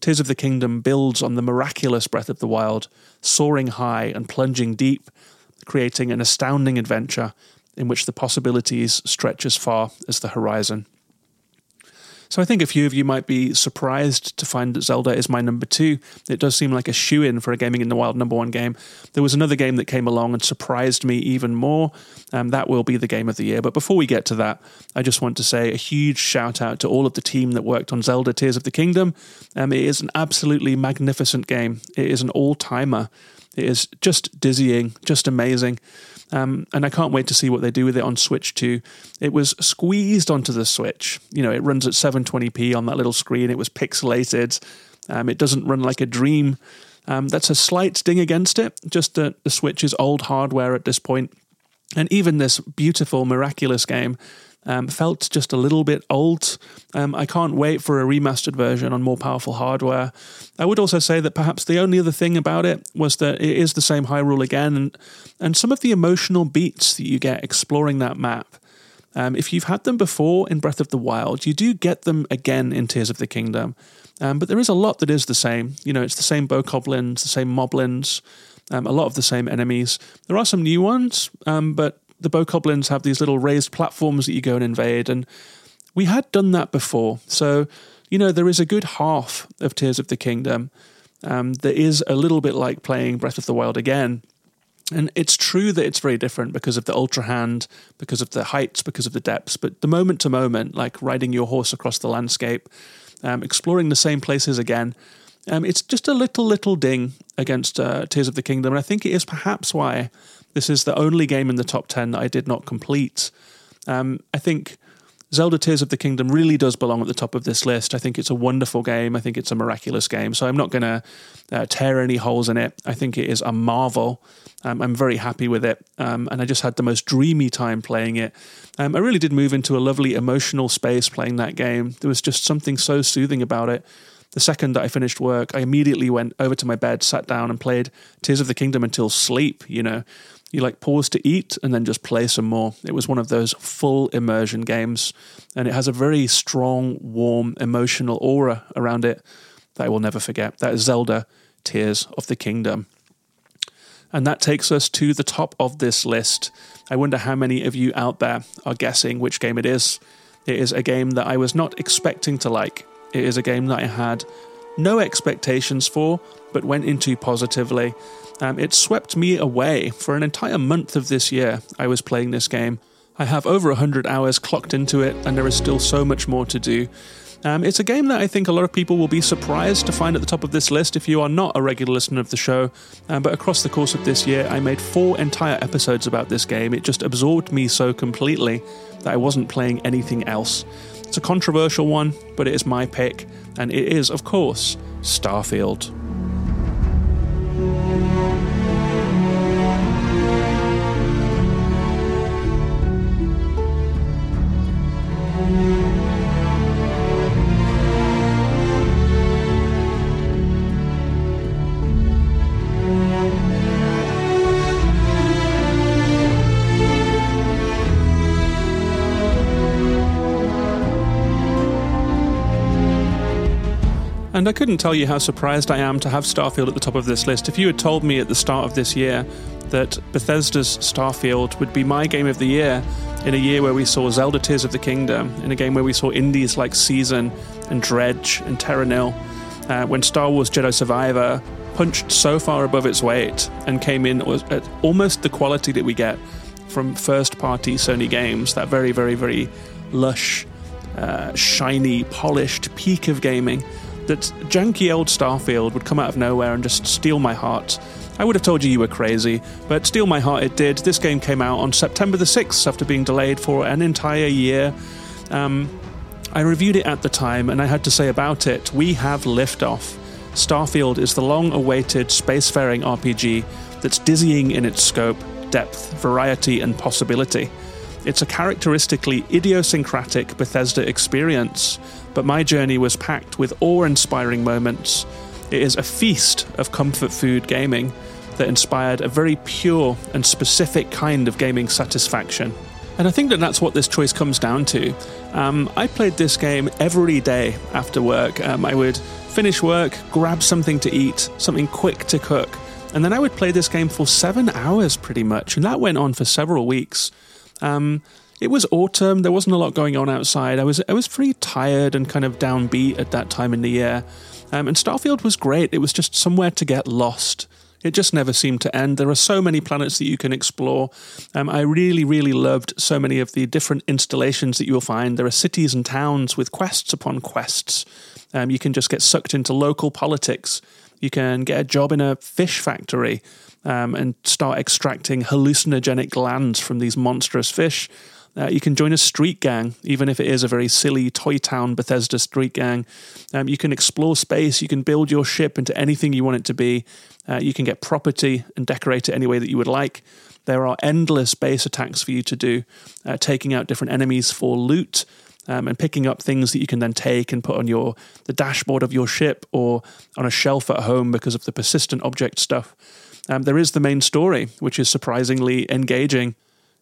Tears of the Kingdom builds on the miraculous Breath of the Wild, soaring high and plunging deep, creating an astounding adventure in which the possibilities stretch as far as the horizon. So I think a few of you might be surprised to find that Zelda is my number two. It does seem like a shoe in for a Gaming in the Wild number one game. There was another game that came along and surprised me even more. Um, that will be the game of the year. But before we get to that, I just want to say a huge shout out to all of the team that worked on Zelda Tears of the Kingdom. Um, it is an absolutely magnificent game, it is an all timer. It is just dizzying, just amazing. Um, and I can't wait to see what they do with it on Switch 2. It was squeezed onto the Switch. You know, it runs at 720p on that little screen. It was pixelated. Um, it doesn't run like a dream. Um, that's a slight ding against it, just that the Switch is old hardware at this point. And even this beautiful, miraculous game um, felt just a little bit old. Um, I can't wait for a remastered version on more powerful hardware. I would also say that perhaps the only other thing about it was that it is the same Hyrule again, and, and some of the emotional beats that you get exploring that map. Um, if you've had them before in Breath of the Wild, you do get them again in Tears of the Kingdom. Um, but there is a lot that is the same. You know, it's the same bokoblins, the same moblins, um, a lot of the same enemies. There are some new ones, um, but the bokoblins have these little raised platforms that you go and invade, and we had done that before. So, you know, there is a good half of Tears of the Kingdom um, that is a little bit like playing Breath of the Wild again. And it's true that it's very different because of the ultra hand, because of the heights, because of the depths. But the moment to moment, like riding your horse across the landscape, um, exploring the same places again, um, it's just a little, little ding against uh, Tears of the Kingdom. And I think it is perhaps why this is the only game in the top 10 that I did not complete. Um, I think Zelda Tears of the Kingdom really does belong at the top of this list. I think it's a wonderful game. I think it's a miraculous game. So I'm not going to uh, tear any holes in it. I think it is a marvel. Um, I'm very happy with it. Um, and I just had the most dreamy time playing it. Um, I really did move into a lovely emotional space playing that game. There was just something so soothing about it. The second that I finished work, I immediately went over to my bed, sat down, and played Tears of the Kingdom until sleep, you know you like pause to eat and then just play some more. It was one of those full immersion games, and it has a very strong, warm, emotional aura around it that I will never forget. That is Zelda Tears of the Kingdom. And that takes us to the top of this list. I wonder how many of you out there are guessing which game it is. It is a game that I was not expecting to like. It is a game that I had no expectations for, but went into positively. Um, it swept me away for an entire month of this year. I was playing this game. I have over 100 hours clocked into it, and there is still so much more to do. Um, it's a game that I think a lot of people will be surprised to find at the top of this list if you are not a regular listener of the show. Um, but across the course of this year, I made four entire episodes about this game. It just absorbed me so completely that I wasn't playing anything else. It's a controversial one, but it is my pick, and it is, of course, Starfield. Thank you. And I couldn't tell you how surprised I am to have Starfield at the top of this list. If you had told me at the start of this year that Bethesda's Starfield would be my game of the year in a year where we saw Zelda Tears of the Kingdom, in a game where we saw indies like Season and Dredge and Terra Nil, uh, when Star Wars Jedi Survivor punched so far above its weight and came in at almost the quality that we get from first party Sony games, that very, very, very lush, uh, shiny, polished peak of gaming, that janky old Starfield would come out of nowhere and just steal my heart. I would have told you you were crazy, but steal my heart it did. This game came out on September the 6th after being delayed for an entire year. Um, I reviewed it at the time, and I had to say about it we have liftoff. Starfield is the long awaited spacefaring RPG that's dizzying in its scope, depth, variety, and possibility. It's a characteristically idiosyncratic Bethesda experience, but my journey was packed with awe inspiring moments. It is a feast of comfort food gaming that inspired a very pure and specific kind of gaming satisfaction. And I think that that's what this choice comes down to. Um, I played this game every day after work. Um, I would finish work, grab something to eat, something quick to cook, and then I would play this game for seven hours pretty much. And that went on for several weeks. Um, it was autumn. There wasn't a lot going on outside. I was I was pretty tired and kind of downbeat at that time in the year. Um, and Starfield was great. It was just somewhere to get lost. It just never seemed to end. There are so many planets that you can explore. Um, I really, really loved so many of the different installations that you will find. There are cities and towns with quests upon quests. Um, you can just get sucked into local politics. You can get a job in a fish factory um, and start extracting hallucinogenic glands from these monstrous fish. Uh, you can join a street gang, even if it is a very silly Toy Town Bethesda street gang. Um, you can explore space. You can build your ship into anything you want it to be. Uh, you can get property and decorate it any way that you would like. There are endless base attacks for you to do, uh, taking out different enemies for loot. Um, and picking up things that you can then take and put on your the dashboard of your ship or on a shelf at home because of the persistent object stuff. Um, there is the main story, which is surprisingly engaging.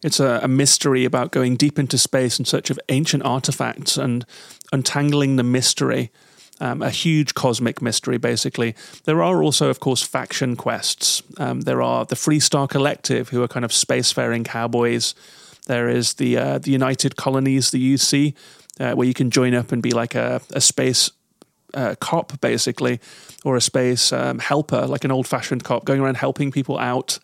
It's a, a, mystery about going deep into space in search of ancient artifacts and untangling the mystery. Um, a huge cosmic mystery, basically. There are also, of course, faction quests. Um, there are the Freestar Collective, who are kind of spacefaring cowboys. There is the uh, the United Colonies, the UC, uh, where you can join up and be like a, a space uh, cop, basically, or a space um, helper, like an old fashioned cop, going around helping people out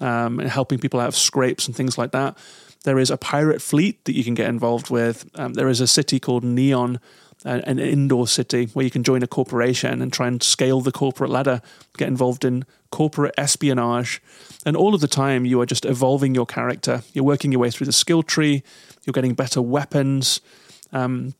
um, and helping people out of scrapes and things like that. There is a pirate fleet that you can get involved with. Um, there is a city called Neon, an indoor city where you can join a corporation and try and scale the corporate ladder, get involved in corporate espionage. And all of the time, you are just evolving your character. You're working your way through the skill tree, you're getting better weapons. Um,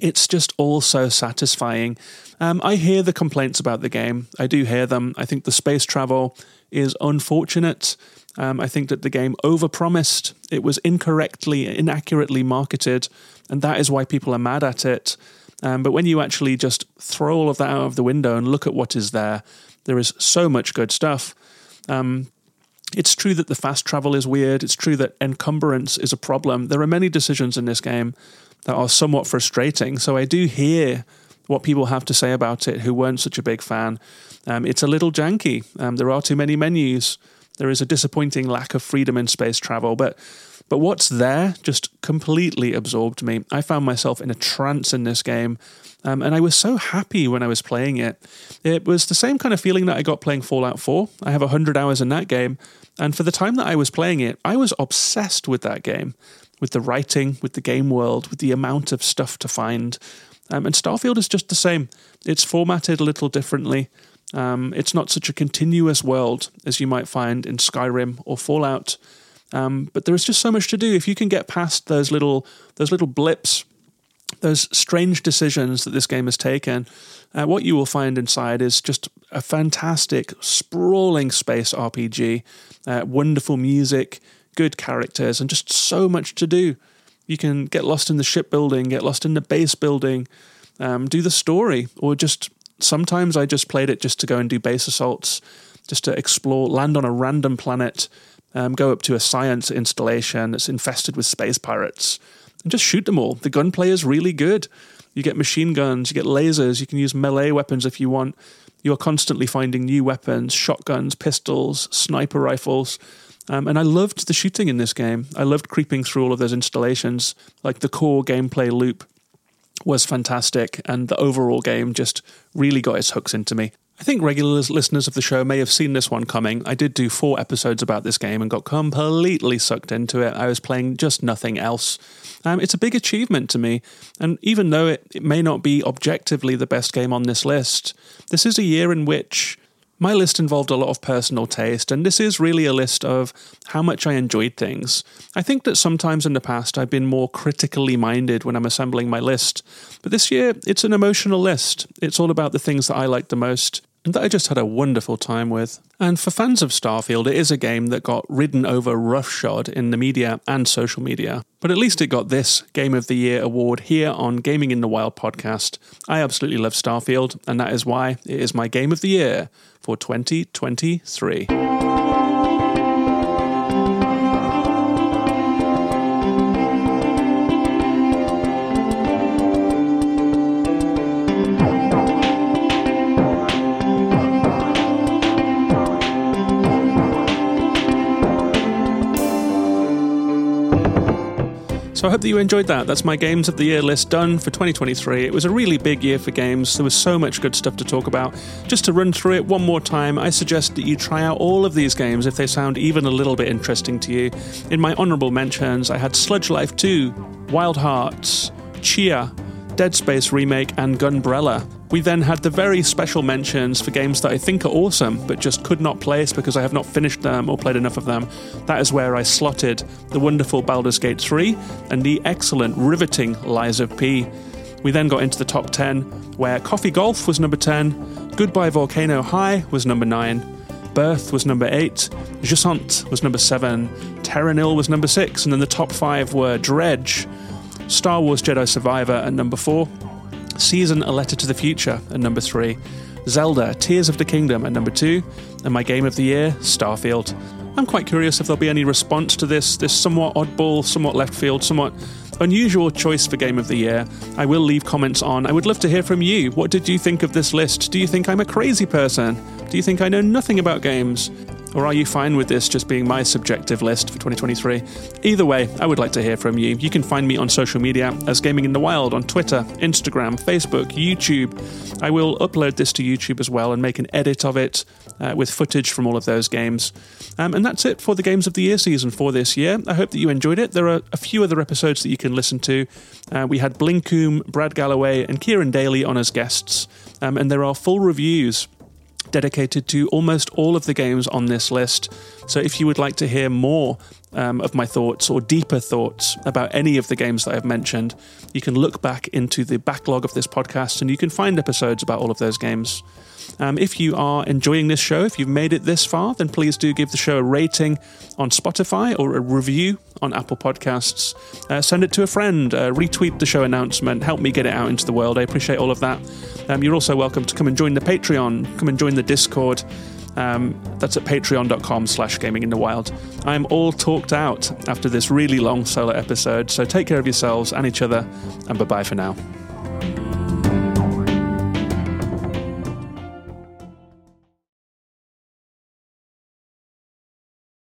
it's just all so satisfying. Um, I hear the complaints about the game. I do hear them. I think the space travel is unfortunate. Um, I think that the game overpromised. It was incorrectly, inaccurately marketed, and that is why people are mad at it. Um, but when you actually just throw all of that out of the window and look at what is there, there is so much good stuff. Um, it's true that the fast travel is weird. It's true that encumbrance is a problem. There are many decisions in this game that are somewhat frustrating. So I do hear what people have to say about it who weren't such a big fan. Um, it's a little janky. Um, there are too many menus. There is a disappointing lack of freedom in space travel, but but what's there just completely absorbed me. I found myself in a trance in this game, um, and I was so happy when I was playing it. It was the same kind of feeling that I got playing Fallout 4. I have 100 hours in that game, and for the time that I was playing it, I was obsessed with that game, with the writing, with the game world, with the amount of stuff to find. Um, and Starfield is just the same. It's formatted a little differently. Um, it's not such a continuous world as you might find in Skyrim or Fallout. Um, but there is just so much to do. If you can get past those little those little blips, those strange decisions that this game has taken, uh, what you will find inside is just a fantastic, sprawling space RPG, uh, wonderful music, good characters, and just so much to do. You can get lost in the shipbuilding, get lost in the base building, um, do the story, or just sometimes I just played it just to go and do base assaults, just to explore, land on a random planet, um, go up to a science installation that's infested with space pirates, and just shoot them all. The gunplay is really good. You get machine guns, you get lasers, you can use melee weapons if you want. You're constantly finding new weapons, shotguns, pistols, sniper rifles. Um, and I loved the shooting in this game. I loved creeping through all of those installations. Like the core gameplay loop was fantastic, and the overall game just really got its hooks into me. I think regular listeners of the show may have seen this one coming. I did do four episodes about this game and got completely sucked into it. I was playing just nothing else. Um, it's a big achievement to me, and even though it, it may not be objectively the best game on this list, this is a year in which my list involved a lot of personal taste, and this is really a list of how much I enjoyed things. I think that sometimes in the past I've been more critically minded when I'm assembling my list, but this year it's an emotional list. It's all about the things that I like the most that I just had a wonderful time with. And for fans of Starfield, it is a game that got ridden over roughshod in the media and social media. But at least it got this Game of the Year award here on Gaming in the Wild podcast. I absolutely love Starfield, and that is why it is my Game of the Year for 2023. So I hope that you enjoyed that. That's my Games of the Year list done for 2023. It was a really big year for games. There was so much good stuff to talk about. Just to run through it one more time, I suggest that you try out all of these games if they sound even a little bit interesting to you. In my honourable mentions, I had Sludge Life 2, Wild Hearts, Tchia, Dead Space Remake, and Gunbrella. We then had the very special mentions for games that I think are awesome, but just could not place because I have not finished them or played enough of them. That is where I slotted the wonderful Baldur's Gate 3 and the excellent, riveting Lies of P. We then got into the top 10, where Coffee Golf was number 10, Goodbye Volcano High was number 9, Birth was number 8, Jusant was number 7, Terra Nil was number 6, and then the top 5 were Dredge, Star Wars Jedi Survivor at number 4, Season A Letter to the Future at number three, Zelda Tears of the Kingdom at number two, and my game of the year, Starfield. I'm quite curious if there'll be any response to this, this somewhat oddball, somewhat left field, somewhat unusual choice for Game of the Year. I will leave comments on. I would love to hear from you. What did you think of this list? Do you think I'm a crazy person? Do you think I know nothing about games? Or are you fine with this just being my subjective list for 2023? Either way, I would like to hear from you. You can find me on social media as Gaming in the Wild on Twitter, Instagram, Facebook, YouTube. I will upload this to YouTube as well and make an edit of it uh, with footage from all of those games. Um, and that's it for the Games of the Year season for this year. I hope that you enjoyed it. There are a few other episodes that you can listen to. Uh, we had Blinkoom, Brad Galloway, and Kieran Daly on as guests, um, and there are full reviews dedicated to almost all of the games on this list. So if you would like to hear more um, of my thoughts or deeper thoughts about any of the games that I've mentioned, you can look back into the backlog of this podcast and you can find episodes about all of those games. Um, if you are enjoying this show, if you've made it this far, then please do give the show a rating on Spotify or a review on Apple Podcasts. Uh, send it to a friend, uh, retweet the show announcement, help me get it out into the world. I appreciate all of that. Um, you're also welcome to come and join the Patreon, come and join the Discord. Um, that's at patreon.com slash gaming in the wild. I'm all talked out after this really long solo episode, so take care of yourselves and each other, and bye bye for now.